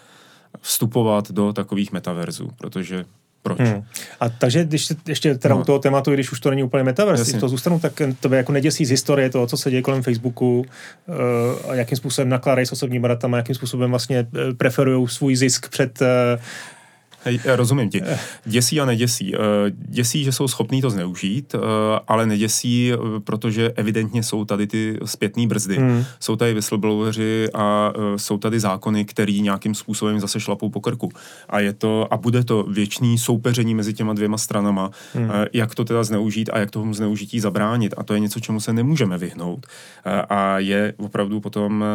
vstupovat do takových metaverzů, protože proč. Hmm. A takže když ještě teda no. u toho tématu, když už to není úplně metaverse, když to zůstanu, tak to by jako neděsí z historie toho, co se děje kolem Facebooku uh, a jakým způsobem nakládají s osobními datama, jakým způsobem vlastně eh, preferují svůj zisk před uh, Hej, rozumím ti. Děsí a neděsí. Eh, děsí, že jsou schopní to zneužít, eh, ale neděsí, eh, protože evidentně jsou tady ty zpětné brzdy. Hmm. Jsou tady whistlebloweri a jsou tady zákony, který nějakým způsobem zase šlapou po krku. A je to, a bude to věčný soupeření mezi těma dvěma stranama, hmm. jak to teda zneužít a jak tomu zneužití zabránit. A to je něco, čemu se nemůžeme vyhnout. A je opravdu potom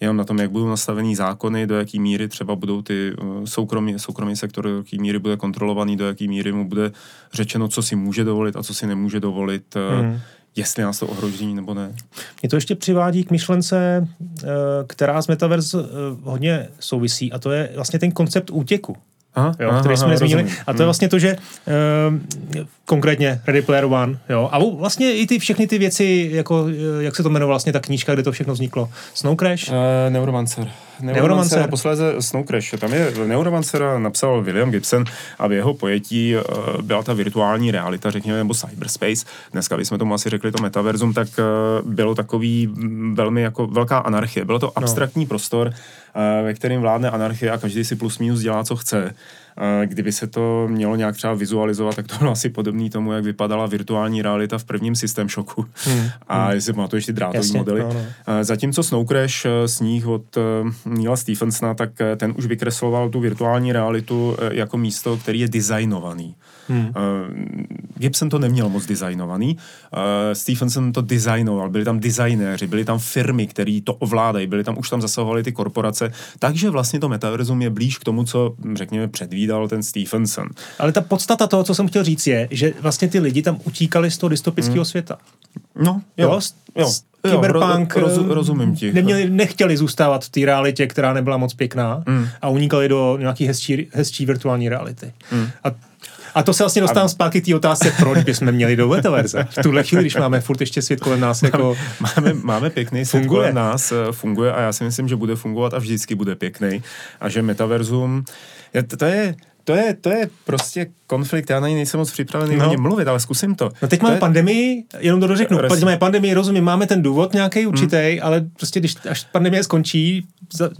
jenom na tom, jak budou nastavený zákony, do jaký míry třeba budou ty uh, soukromý, soukromý sektor, do jaký míry bude kontrolovaný, do jaký míry mu bude řečeno, co si může dovolit a co si nemůže dovolit, hmm. jestli nás to ohroží nebo ne. Mě to ještě přivádí k myšlence, uh, která z Metaverse hodně souvisí a to je vlastně ten koncept útěku. aha, jo, aha, který jsme nezmínili. A to je hmm. vlastně to, že uh, konkrétně Ready Player One, jo, a vlastně i ty všechny ty věci, jako, eh, jak se to jmenovalo vlastně ta knížka, kde to všechno vzniklo. Snow Crash? Uh, Neuromancer. Neuromancer a posléze Snow Crash. Tam je Neuromancer napsal William Gibson a v jeho pojetí uh, byla ta virtuální realita, řekněme, nebo cyberspace. Dneska bychom tomu asi řekli to metaverzum, tak uh, bylo takový mm, velmi jako velká anarchie. Bylo to no. abstraktní no. prostor, uh, ve kterém vládne anarchie a každý si plus minus dělá, co chce. Kdyby se to mělo nějak třeba vizualizovat, tak to bylo asi podobné tomu, jak vypadala virtuální realita v prvním systém šoku. Hmm. [laughs] A hmm. jestli pamatuješ ty drátové modely. No, no. Zatímco Snow Crash sníh od Neila Stephensona, tak ten už vykresloval tu virtuální realitu jako místo, který je designovaný. Hmm. Uh, Gibson to neměl moc designovaný, uh, Stephenson to designoval, byli tam designéři, byly tam firmy, které to ovládají, byly tam, už tam zasahovaly ty korporace, takže vlastně to metaverzum je blíž k tomu, co, řekněme, předvídal ten Stephenson. Ale ta podstata toho, co jsem chtěl říct, je, že vlastně ty lidi tam utíkali z toho dystopického hmm. světa. No, jo, jo, jo. Cyberpunk jo, roz, rozumím ti. Neměli, nechtěli zůstávat v té realitě, která nebyla moc pěkná mm. a unikali do nějaký hezčí, hezčí virtuální reality. Mm. A a to se vlastně dostávám a... zpátky k té otázce, proč bychom měli do metaverze. [laughs] V tuhle chvíli, když máme furt ještě svět kolem nás, jako máme, máme pěkný svět funguje. kolem nás, eh, funguje a já si myslím, že bude fungovat a vždycky bude pěkný. A že metaverzum, to je, to je, to je prostě konflikt, já na něj nejsem moc připravený no. o něm mluvit, ale zkusím to. No teď to máme je... pandemii, jenom to dořeknu. Roz... Máme pandemii, rozumím, máme ten důvod nějaký určitý, hmm. ale prostě když až pandemie skončí, za,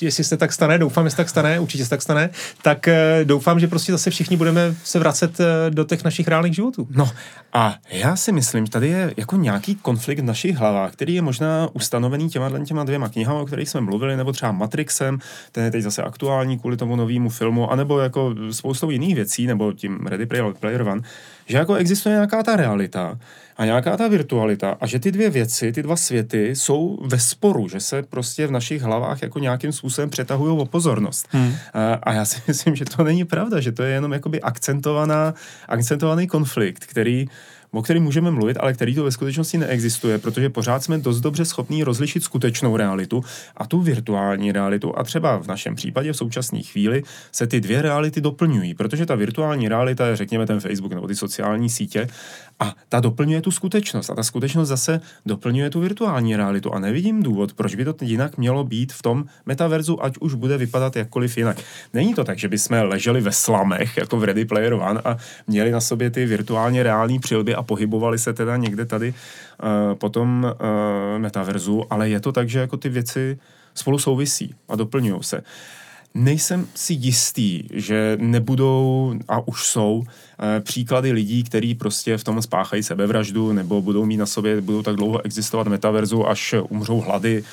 jestli se tak stane, doufám, že se tak stane, určitě se tak stane, tak uh, doufám, že prostě zase všichni budeme se vracet uh, do těch našich reálných životů. No a já si myslím, že tady je jako nějaký konflikt v našich hlavách, který je možná ustanovený těma, těma dvěma knihama, o kterých jsme mluvili, nebo třeba Matrixem, ten je teď zase aktuální kvůli tomu novému filmu, anebo jako spoustou jiných věcí, nebo tím Ready Player One, že jako existuje nějaká ta realita a nějaká ta virtualita a že ty dvě věci, ty dva světy jsou ve sporu, že se prostě v našich hlavách jako nějakým způsobem přetahují o pozornost. Hmm. A, a já si [laughs] myslím, že to není pravda, že to je jenom jakoby akcentovaná, akcentovaný konflikt, který o kterém můžeme mluvit, ale který to ve skutečnosti neexistuje, protože pořád jsme dost dobře schopní rozlišit skutečnou realitu a tu virtuální realitu. A třeba v našem případě v současné chvíli se ty dvě reality doplňují, protože ta virtuální realita je, řekněme, ten Facebook nebo ty sociální sítě a ta doplňuje tu skutečnost. A ta skutečnost zase doplňuje tu virtuální realitu. A nevidím důvod, proč by to jinak mělo být v tom metaverzu, ať už bude vypadat jakkoliv jinak. Není to tak, že bychom leželi ve slamech, jako v Ready Player One, a měli na sobě ty virtuálně reální přilby a pohybovali se teda někde tady uh, po tom uh, metaverzu, ale je to tak, že jako ty věci spolu souvisí a doplňují se. Nejsem si jistý, že nebudou, a už jsou, příklady lidí, kteří prostě v tom spáchají sebevraždu nebo budou mít na sobě, budou tak dlouho existovat metaverzu, až umřou hlady,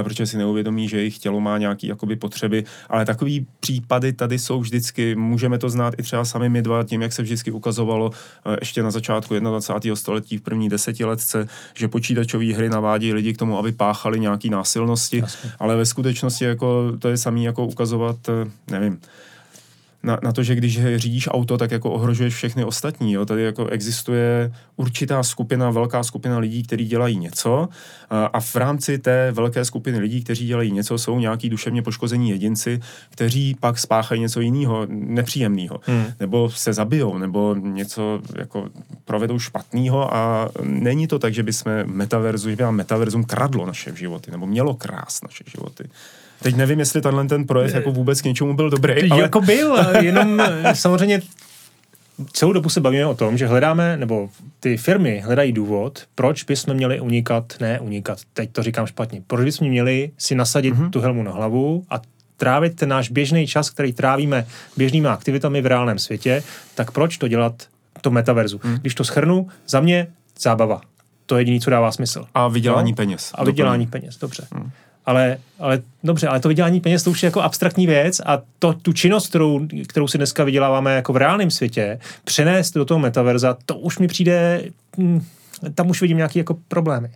eh, protože si neuvědomí, že jejich tělo má nějaké jakoby potřeby, ale takový případy tady jsou vždycky, můžeme to znát i třeba sami my dva, tím, jak se vždycky ukazovalo eh, ještě na začátku 21. století v první desetiletce, že počítačové hry navádí lidi k tomu, aby páchali nějaké násilnosti, Jasně. ale ve skutečnosti jako to je samý jako ukazovat, nevím, na, na to, že když řídíš auto, tak jako ohrožuješ všechny ostatní. Jo? Tady jako existuje určitá skupina, velká skupina lidí, kteří dělají něco a v rámci té velké skupiny lidí, kteří dělají něco, jsou nějaký duševně poškození jedinci, kteří pak spáchají něco jiného, nepříjemného, hmm. nebo se zabijou, nebo něco jako provedou špatného a není to tak, že bychom metaverzu, že by nám metaverzum kradlo naše životy, nebo mělo krás naše životy. Teď nevím, jestli tenhle ten projekt jako vůbec k něčemu byl dobrý. Ale... Jako byl, jenom [laughs] samozřejmě celou dobu se bavíme o tom, že hledáme, nebo ty firmy hledají důvod, proč bychom měli unikat, ne unikat, teď to říkám špatně, proč bychom měli si nasadit mm-hmm. tu helmu na hlavu a trávit ten náš běžný čas, který trávíme běžnými aktivitami v reálném světě, tak proč to dělat to metaverzu? Mm. Když to schrnu, za mě zábava. To je jediné, co dává smysl. A vydělání no? peněz. A vydělání peněz, dobře. Mm ale, ale dobře, ale to vydělání peněz to už je jako abstraktní věc a to, tu činnost, kterou, kterou si dneska vyděláváme jako v reálném světě, přenést do toho metaverza, to už mi přijde, hm, tam už vidím nějaké jako problémy.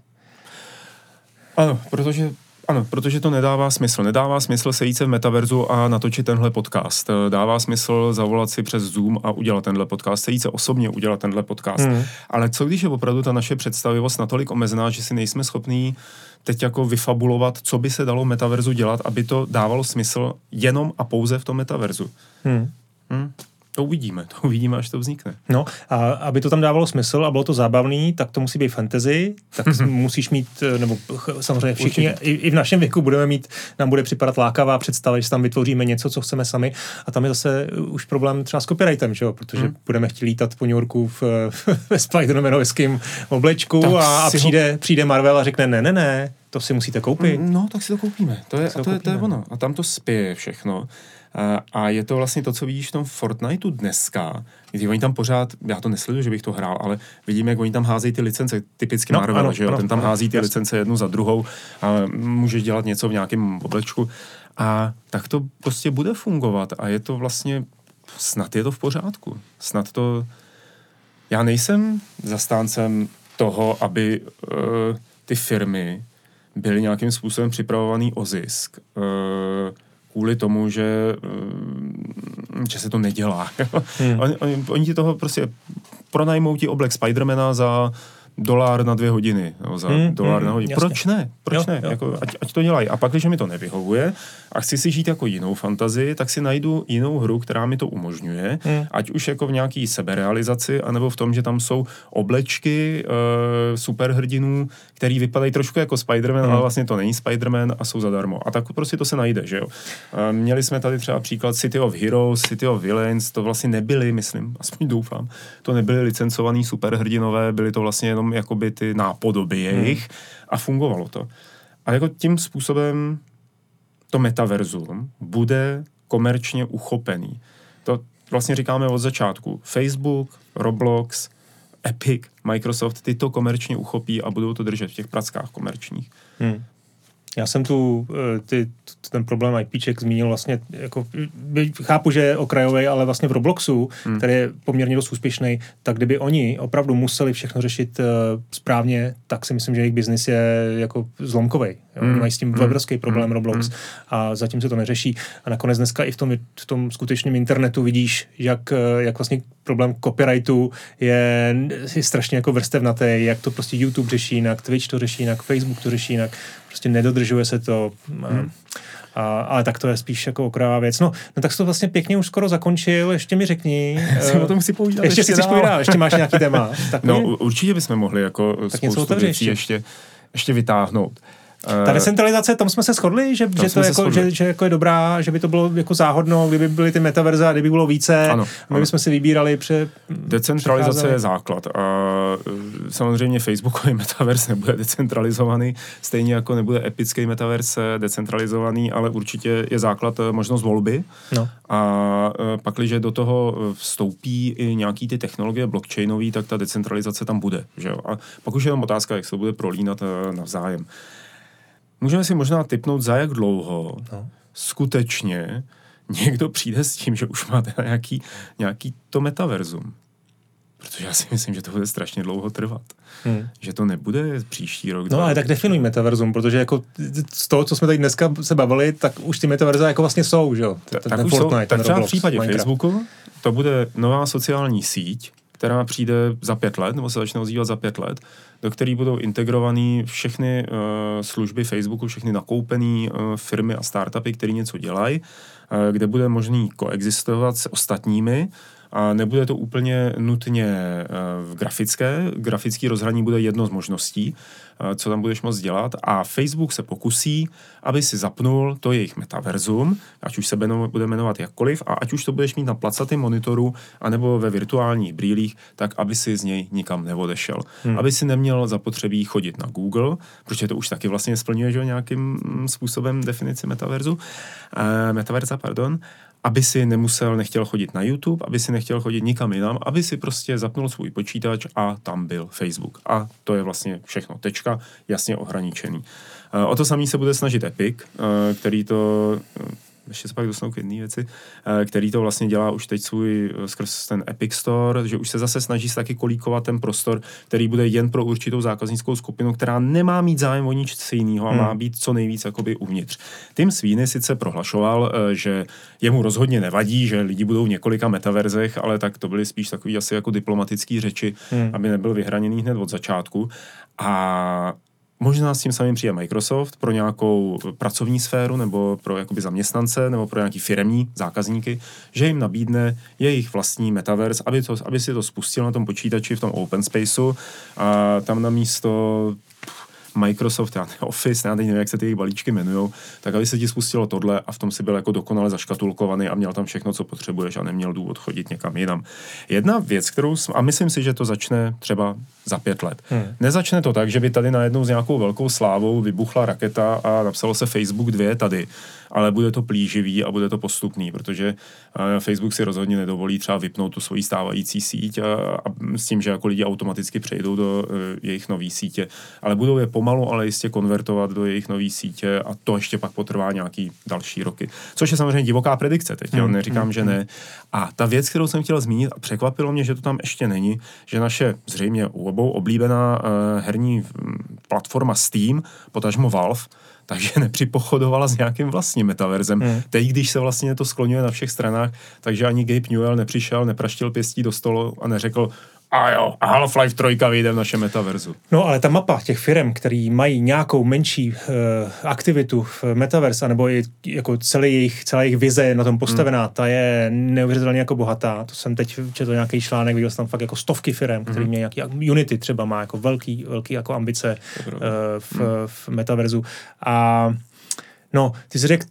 Ano, protože ano, protože to nedává smysl. Nedává smysl sejít se v metaverzu a natočit tenhle podcast. Dává smysl zavolat si přes Zoom a udělat tenhle podcast, sejít se osobně udělat tenhle podcast. Hmm. Ale co když je opravdu ta naše představivost natolik omezená, že si nejsme schopní teď jako vyfabulovat, co by se dalo metaverzu dělat, aby to dávalo smysl jenom a pouze v tom metaverzu. Hmm. Hmm. To uvidíme, to uvidíme, až to vznikne. No a aby to tam dávalo smysl a bylo to zábavný, tak to musí být fantasy, tak musíš mít, eh, nebo samozřejmě všichni, i, i v našem věku budeme mít, nám bude připadat lákavá představa, že tam vytvoříme něco, co chceme sami a tam je zase už problém třeba s copyrightem, že jo? protože hmm. budeme chtít lítat po New Yorku v, [laughs] ve Spider-Manovském oblečku a, a přijde, ho... přijde Marvel a řekne ne, ne, ne, to si musíte koupit. No, tak si to koupíme. To je, to, to, je, to je ono. A tam to spěje všechno. A je to vlastně to, co vidíš v tom Fortniteu dneska, kdy oni tam pořád, já to nesleduju, že bych to hrál, ale vidím, jak oni tam házejí ty licence, typicky no, Marvel, ano, že jo, ano, ten tam hází ty jasný. licence jednu za druhou a může dělat něco v nějakém oblečku. A tak to prostě bude fungovat a je to vlastně, snad je to v pořádku. Snad to, já nejsem zastáncem toho, aby uh, ty firmy byly nějakým způsobem připravovaný o zisk. Uh, kvůli tomu, že, eh, že se to nedělá. [laughs] hmm. oni, oni, oni ti toho prostě pronajmou ti oblek Spidermana za dolar na dvě hodiny, no, za hmm, dolar hmm, na hodinu. Jasně. Proč ne? Proč jo, ne? Jo. Jako, ať, ať to dělají. A pak, když mi to nevyhovuje a chci si žít jako jinou fantazii, tak si najdu jinou hru, která mi to umožňuje, hmm. ať už jako v nějaký seberealizaci, anebo v tom, že tam jsou oblečky uh, superhrdinů, který vypadají trošku jako Spider-Man, hmm. ale vlastně to není Spider-Man a jsou zadarmo. A tak prostě to se najde, že jo. Uh, měli jsme tady třeba příklad City of Heroes, City of Villains, to vlastně nebyly, myslím, aspoň doufám, to nebyly licencovaný superhrdinové, byly to vlastně jenom jakoby ty nápodoby jejich hmm. a fungovalo to. A jako tím způsobem to metaverzum bude komerčně uchopený. To vlastně říkáme od začátku. Facebook, Roblox, Epic, Microsoft, ty to komerčně uchopí a budou to držet v těch prackách komerčních. Hmm. Já jsem tu eh, ty, ten problém IPček zmínil vlastně, jako, chápu, že je okrajový, ale vlastně v Robloxu, hmm. který je poměrně dost úspěšný, tak kdyby oni opravdu museli všechno řešit uh, správně, tak si myslím, že jejich biznis je jako zlomkový. Hmm. Mají s tím hmm. obrovský problém hmm. Roblox a zatím se to neřeší. A nakonec dneska i v tom, v tom skutečném internetu vidíš, jak, eh, jak vlastně problém copyrightu je, je strašně jako vrstevnatý, jak to prostě YouTube řeší jinak, Twitch to řeší jinak, Facebook to řeší jinak prostě nedodržuje se to. Hmm. A, ale tak to je spíš jako okrajová věc. No, no tak jsi to vlastně pěkně už skoro zakončil, ještě mi řekni. [laughs] Já o tom chci povídat ještě, ještě si chceš povídat, ještě máš nějaký téma. [laughs] Takový? No určitě bychom mohli jako tak spoustu věcí ještě. ještě, ještě vytáhnout. Ta decentralizace, tam jsme se shodli, že, že to jako, že, že jako je dobrá, že by to bylo jako záhodno, kdyby byly ty metaverze a kdyby bylo více, ano, my bychom si vybírali pře... Decentralizace je základ a e, samozřejmě Facebookový [laughs] metaverse nebude decentralizovaný, stejně jako nebude epický metaverse decentralizovaný, ale určitě je základ možnost volby no. a pak, když do toho vstoupí i nějaký ty technologie blockchainové, tak ta decentralizace tam bude. Že jo? A pak už je jenom otázka, jak se to bude prolínat navzájem. Můžeme si možná typnout, za jak dlouho no. skutečně někdo přijde s tím, že už máte nějaký, nějaký to metaverzum. Protože já si myslím, že to bude strašně dlouho trvat. Hmm. Že to nebude příští rok. No ale tak definuj metaverzum, protože jako z toho, co jsme tady dneska se bavili, tak už ty metaverza jako vlastně jsou, že jo? Tak, tak, jsou, tak třeba v případě Minecraft. Facebooku to bude nová sociální síť, která přijde za pět let, nebo se začne ozývat za pět let, do který budou integrovaný všechny uh, služby Facebooku, všechny nakoupené uh, firmy a startupy, které něco dělají, uh, kde bude možný koexistovat s ostatními, a nebude to úplně nutně v grafické. Grafický rozhraní bude jedno z možností, co tam budeš moct dělat. A Facebook se pokusí, aby si zapnul to jejich metaverzum, ať už se bude jmenovat jakkoliv, a ať už to budeš mít na placatém monitoru, anebo ve virtuálních brýlích, tak aby si z něj nikam neodešel. Hmm. Aby si neměl zapotřebí chodit na Google, protože to už taky vlastně splňuje že, nějakým způsobem definici metaverzu, eh, metaverza, pardon, aby si nemusel, nechtěl chodit na YouTube, aby si nechtěl chodit nikam jinam, aby si prostě zapnul svůj počítač a tam byl Facebook. A to je vlastně všechno. Tečka, jasně ohraničený. Eh, o to samý se bude snažit Epic, eh, který to ještě se pak dostanu k jedné věci, eh, který to vlastně dělá už teď svůj eh, skrz ten Epic Store, že už se zase snaží se taky kolíkovat ten prostor, který bude jen pro určitou zákaznickou skupinu, která nemá mít zájem o nic jiného a hmm. má být co nejvíc jakoby uvnitř. Tim Sweeney sice prohlašoval, eh, že jemu rozhodně nevadí, že lidi budou v několika metaverzech, ale tak to byly spíš takový asi jako diplomatické řeči, hmm. aby nebyl vyhraněný hned od začátku. A Možná s tím samým přijde Microsoft pro nějakou pracovní sféru nebo pro jakoby zaměstnance nebo pro nějaký firemní zákazníky, že jim nabídne jejich vlastní metaverse, aby, to, aby si to spustil na tom počítači v tom open spaceu a tam na místo Microsoft, já Office, já teď nevím, jak se ty jejich balíčky jmenují, tak aby se ti spustilo tohle a v tom si byl jako dokonale zaškatulkovaný a měl tam všechno, co potřebuješ a neměl důvod chodit někam jinam. Jedna věc, kterou, a myslím si, že to začne třeba za pět let. Hmm. Nezačne to tak, že by tady najednou s nějakou velkou slávou vybuchla raketa a napsalo se Facebook 2 tady ale bude to plíživý a bude to postupný, protože eh, Facebook si rozhodně nedovolí třeba vypnout tu svoji stávající síť a, a s tím, že jako lidi automaticky přejdou do uh, jejich nové sítě, ale budou je pomalu, ale jistě konvertovat do jejich nové sítě a to ještě pak potrvá nějaký další roky. Což je samozřejmě divoká predikce teď, hmm, jo? neříkám, hmm, že ne. Hmm. A ta věc, kterou jsem chtěl zmínit, a překvapilo mě, že to tam ještě není, že naše zřejmě u obou oblíbená uh, herní platforma Steam, potažmo Valve, takže [laughs] nepřipochodovala s nějakým vlastním metaverzem. Hmm. Teď, když se vlastně to skloňuje na všech stranách, takže ani Gabe Newell nepřišel, nepraštil pěstí do stolu a neřekl, a jo, a Half-Life 3 vyjde v našem metaverzu. No ale ta mapa těch firm, který mají nějakou menší uh, aktivitu v metaverse, nebo je, jako celý jejich, celá jejich vize je na tom postavená, hmm. ta je neuvěřitelně jako bohatá. To jsem teď četl nějaký článek, viděl jsem tam fakt jako stovky firm, který hmm. mějí nějaký, Unity třeba má jako velký, velký jako ambice uh, v, hmm. v metaverzu. A no, ty jsi řekl,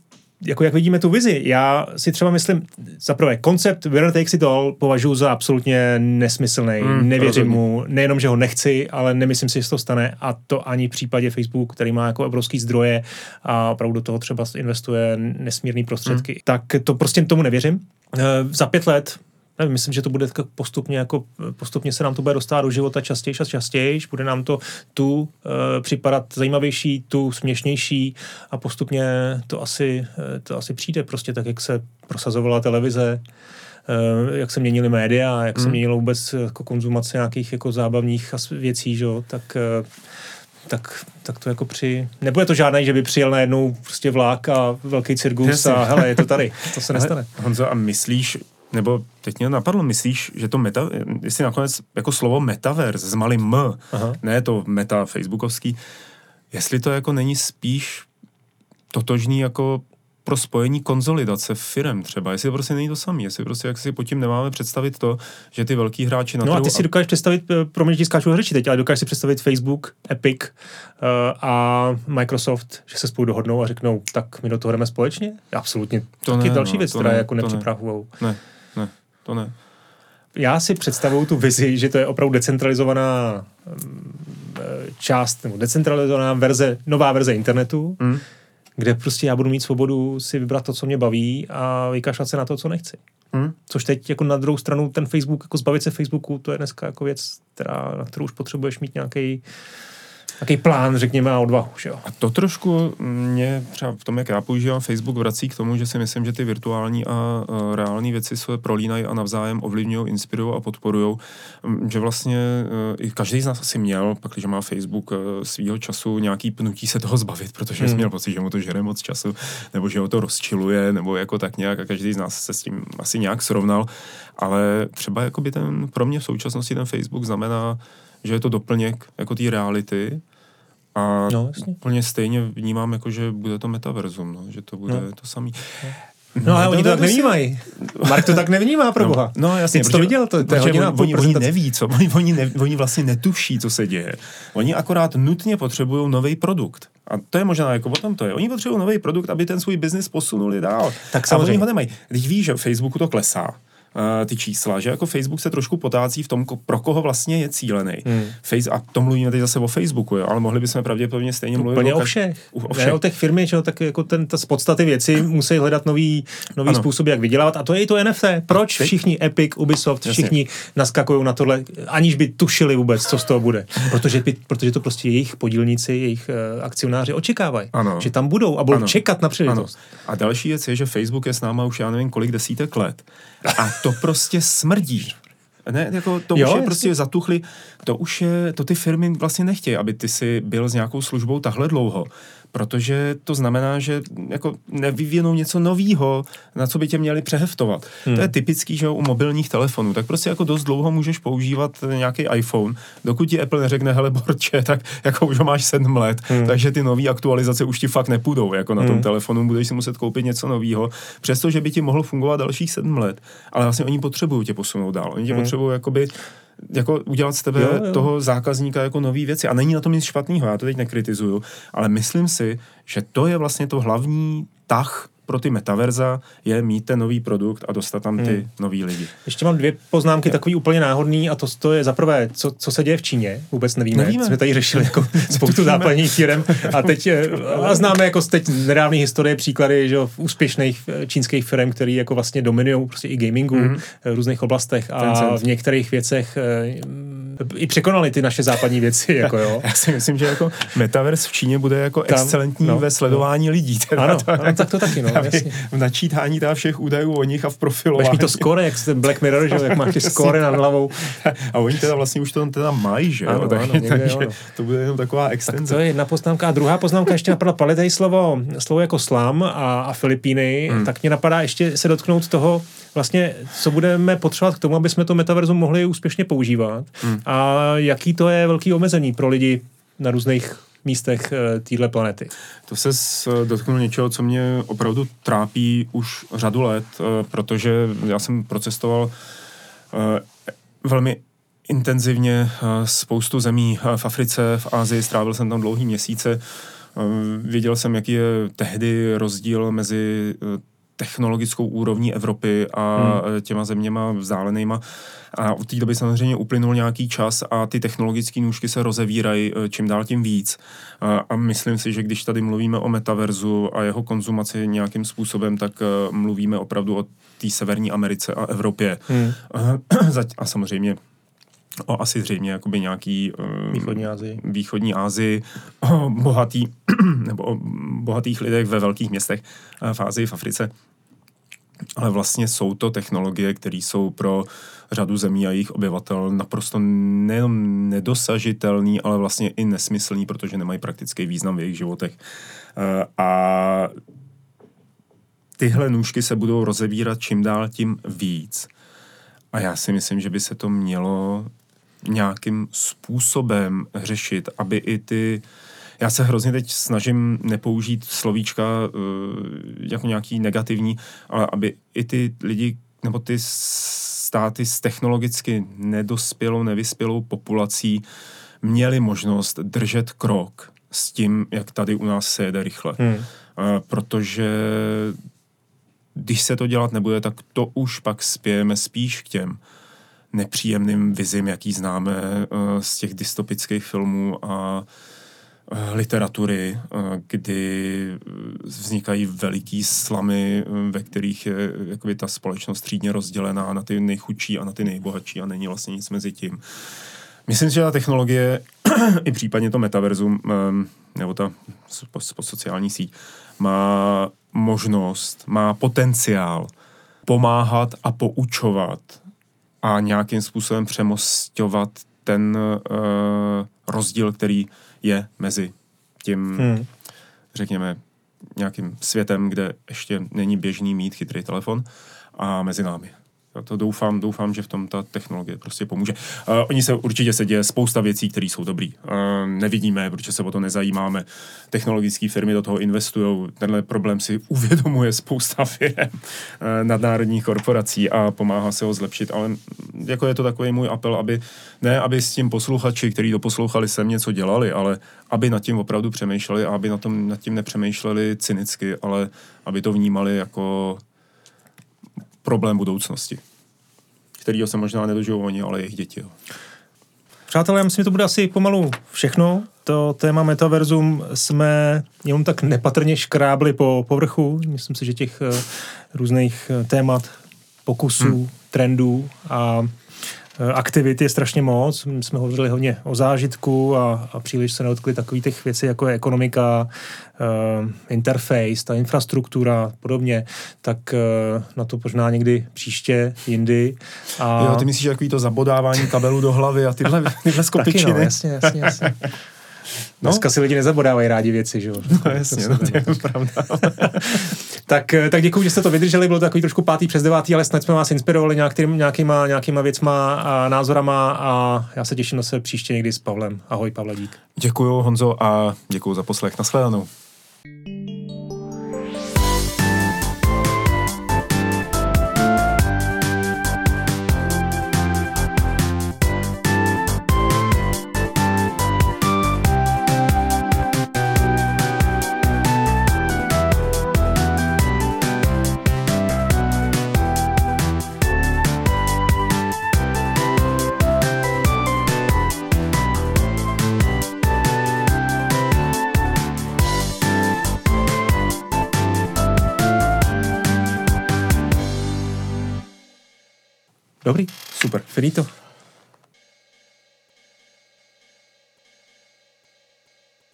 jako jak vidíme tu vizi, já si třeba myslím, za prvé, koncept Winner Takes It All považuji za absolutně nesmyslný, mm, nevěřím rozumím. mu, nejenom, že ho nechci, ale nemyslím si, že se to stane a to ani v případě Facebook, který má jako obrovský zdroje a opravdu do toho třeba investuje nesmírný prostředky, mm. tak to prostě tomu nevěřím. E, za pět let nevím, myslím, že to bude postupně, jako, postupně se nám to bude dostávat do života častěji a častěji, bude nám to tu e, připadat zajímavější, tu směšnější a postupně to asi, e, to asi přijde prostě tak, jak se prosazovala televize, e, jak se měnily média, jak mm. se měnilo vůbec jako konzumace nějakých jako zábavních věcí, že? tak e, tak, tak to jako při... Nebude to žádný, že by přijel najednou prostě vlák a velký cirkus a hele, je to tady. [laughs] To se nestane. Honzo, a myslíš, nebo teď mě napadlo, myslíš, že to meta, jestli nakonec jako slovo metaverse s malým M, Aha. ne to meta facebookovský, jestli to jako není spíš totožný jako pro spojení konzolidace firm třeba, jestli to prostě není to samé, jestli prostě jak si pod tím nemáme představit to, že ty velký hráči na No a ty si dokážeš představit, eh, pro mě skáču hřeči teď, ale dokážeš si představit Facebook, Epic uh, a Microsoft, že se spolu dohodnou a řeknou, tak my do toho jdeme společně? Absolutně. To taky ne, další no, věc, která ne, je jako nepřipravují. Ne ne, to ne. Já si představuju tu vizi, že to je opravdu decentralizovaná mm, část, nebo decentralizovaná verze, nová verze internetu, mm. kde prostě já budu mít svobodu si vybrat to, co mě baví a vykašlat se na to, co nechci. Mm. Což teď jako na druhou stranu ten Facebook, jako zbavit se Facebooku, to je dneska jako věc, která, na kterou už potřebuješ mít nějaký Jaký plán, řekněme, a odvahu, že jo? A to trošku mě třeba v tom, jak já používám Facebook, vrací k tomu, že si myslím, že ty virtuální a, a reální věci se prolínají a navzájem ovlivňují, inspirují a podporují. Že vlastně e, i každý z nás asi měl, pak když má Facebook e, svýho času nějaký pnutí se toho zbavit, protože hmm. jsi měl pocit, že mu to žere moc času, nebo že ho to rozčiluje, nebo jako tak nějak a každý z nás se s tím asi nějak srovnal. Ale třeba jako by ten, pro mě v současnosti ten Facebook znamená že je to doplněk jako té reality a no, úplně stejně vnímám, jako, že bude to metaverzum, no, že to bude no. to samý. No, no ale oni to tak nevnímají. Mark to tak nevnímá, pro no, boha. No, no jasně. Jsi to viděl? To, to je hodina oni, oni, neví, co, oni, oni, ne, oni vlastně netuší, co se děje. Oni akorát nutně potřebují nový produkt. A to je možná jako o tom to je. Oni potřebují nový produkt, aby ten svůj biznis posunuli dál. Tak samozřejmě. A oni ho nemají. Když víš, že Facebooku to klesá, ty čísla, že jako Facebook se trošku potácí v tom, pro koho vlastně je cílený. Hmm. Face, a to mluvíme teď zase o Facebooku, jo, ale mohli bychom pravděpodobně stejně mluvit Úplně o, o všech. O, všech. Ne, o těch firmy, že, tak jako ten, ta z podstaty věci musí hledat nový, nový ano. způsob, jak vydělávat. A to je i to NFT. Proč teď? všichni Epic, Ubisoft, Jasně. všichni naskakují na tohle, aniž by tušili vůbec, co z toho bude. Protože, protože to prostě jejich podílníci, jejich uh, akcionáři očekávají. Ano. Že tam budou a budou ano. čekat na příležitost. A další věc je, že Facebook je s náma už já nevím kolik desítek let. A to prostě smrdí. Ne, jako to jo, už je jasný. prostě zatuchli, to už je, to ty firmy vlastně nechtějí, aby ty si byl s nějakou službou tahle dlouho, protože to znamená, že jako nevyvinou něco novýho, na co by tě měli přeheftovat. Hmm. To je typický, že u mobilních telefonů, tak prostě jako dost dlouho můžeš používat nějaký iPhone, dokud ti Apple neřekne, hele borče, tak jako už ho máš sedm let, hmm. takže ty nové aktualizace už ti fakt nepůjdou, jako na tom hmm. telefonu, budeš si muset koupit něco nového, přestože by ti mohlo fungovat dalších sedm let, ale vlastně oni potřebují tě posunout dál, oni tě hmm. potřebují jakoby jako udělat z tebe jo, jo. toho zákazníka jako nový věci. A není na tom nic špatného, já to teď nekritizuju, ale myslím si, že to je vlastně to hlavní tah pro ty metaverza je mít ten nový produkt a dostat tam ty hmm. nový lidi. Ještě mám dvě poznámky, takový úplně náhodný, a to, to je za prvé, co, co se děje v Číně, vůbec nevíme. nevíme. Jsme tady řešili jako [laughs] spoustu západních firm a teď eh, a známe jako z teď nedávné historie příklady že, úspěšných eh, čínských firm, které jako vlastně dominují prostě i gamingu hmm. v různých oblastech a v některých věcech i překonali ty naše západní věci. [laughs] Jako jo. Já si myslím, že jako metaverse v Číně bude jako Tam, excelentní no, ve sledování no. lidí. Teda, ano, to, [laughs] ano, tak to taky, no, jasně. V načítání teda všech údajů o nich a v profilování. Máš to skore, jak ten Black Mirror, že jak máš ty skóre nad hlavou. A oni teda vlastně už to tam teda mají, že ano, tak, ano, takže ano. to bude jenom taková extenze. Tak to je jedna poznámka. A druhá poznámka ještě napadla, tady slovo, slovo jako slam a, a Filipíny, hmm. tak mě napadá ještě se dotknout toho, vlastně, co budeme potřebovat k tomu, aby jsme to metaverzum mohli úspěšně používat hmm. A jaký to je velký omezení pro lidi na různých místech eh, téhle planety. To se dotknul něčeho, co mě opravdu trápí už řadu let, eh, protože já jsem procestoval eh, velmi intenzivně spoustu zemí v Africe, v Ázii, strávil jsem tam dlouhý měsíce. Věděl jsem, jaký je tehdy rozdíl mezi technologickou úrovní Evropy a hmm. těma zeměma vzdálenýma. A od té doby samozřejmě uplynul nějaký čas a ty technologické nůžky se rozevírají eh, čím dál tím víc. A, a myslím si, že když tady mluvíme o metaverzu a jeho konzumaci nějakým způsobem, tak uh, mluvíme opravdu o té Severní Americe a Evropě. Hmm. [clears throat] A, a samozřejmě o asi zřejmě jakoby nějaký um, východní Asii, východní Asii o bohatý, [clears throat] nebo o bohatých lidech ve velkých městech v Ázii, v Africe. Ale vlastně jsou to technologie, které jsou pro řadu zemí a jejich obyvatel naprosto nejenom nedosažitelný, ale vlastně i nesmyslný, protože nemají praktický význam v jejich životech. A tyhle nůžky se budou rozevírat čím dál tím víc. A já si myslím, že by se to mělo nějakým způsobem řešit, aby i ty já se hrozně teď snažím nepoužít slovíčka uh, jako nějaký negativní, ale aby i ty lidi nebo ty státy s technologicky nedospělou, nevyspělou populací měli možnost držet krok s tím, jak tady u nás se jede rychle. Hmm. Protože když se to dělat nebude, tak to už pak spějeme spíš k těm nepříjemným vizím, jaký známe uh, z těch dystopických filmů a literatury, uh, kdy vznikají veliký slamy, ve kterých je jakoby, ta společnost třídně rozdělená na ty nejchudší a na ty nejbohatší a není vlastně nic mezi tím. Myslím si, že ta technologie, [clears throat] i případně to metaverzum, um, nebo ta sociální síť, má možnost, má potenciál pomáhat a poučovat a nějakým způsobem přemostovat ten uh, rozdíl, který je mezi tím, hmm. řekněme, nějakým světem, kde ještě není běžný mít chytrý telefon a mezi námi. To doufám, doufám, že v tom ta technologie prostě pomůže. Uh, oni se určitě se děje spousta věcí, které jsou dobrý. Uh, nevidíme, protože se o to nezajímáme. Technologické firmy do toho investují. Tenhle problém si [laughs] uvědomuje spousta firm uh, nadnárodních korporací a pomáhá se ho zlepšit. Ale jako je to takový můj apel, aby ne, aby s tím posluchači, kteří to poslouchali, sem něco dělali, ale aby nad tím opravdu přemýšleli a aby na tom, nad tím nepřemýšleli cynicky, ale aby to vnímali jako problém budoucnosti, kterýho se možná nedožijou oni, ale jejich děti. Jo. Přátelé, já myslím, že to bude asi pomalu všechno. To téma metaverzum jsme jenom tak nepatrně škrábli po povrchu. Myslím si, že těch uh, různých uh, témat, pokusů, hmm. trendů a Eh, aktivit je strašně moc. My jsme hovořili hodně o zážitku a, a příliš se neotkli takový těch věcí, jako je ekonomika, uh, interface, ta infrastruktura podobně, tak uh, na to možná někdy příště, jindy. A... Jo, ty myslíš, že takový to zabodávání kabelu do hlavy a tyhle, [laughs] tyhle skopičiny. Taky no, jasně, jasně, jasně. [laughs] Dneska si lidi nezabodávají rádi věci, že jo? No jasně, no, to je pravda. [laughs] tak, eh, tak děkuji, že jste to vydrželi, bylo to takový trošku pátý přes devátý, ale snad jsme vás inspirovali nějakým, nějakýma, nějakýma věcma a názorama a já se těším na se příště někdy s Pavlem. Ahoj, Pavle, dík. Děkuji, Honzo, a děkuji za poslech. Nashledanou. Dobrý, super, finito.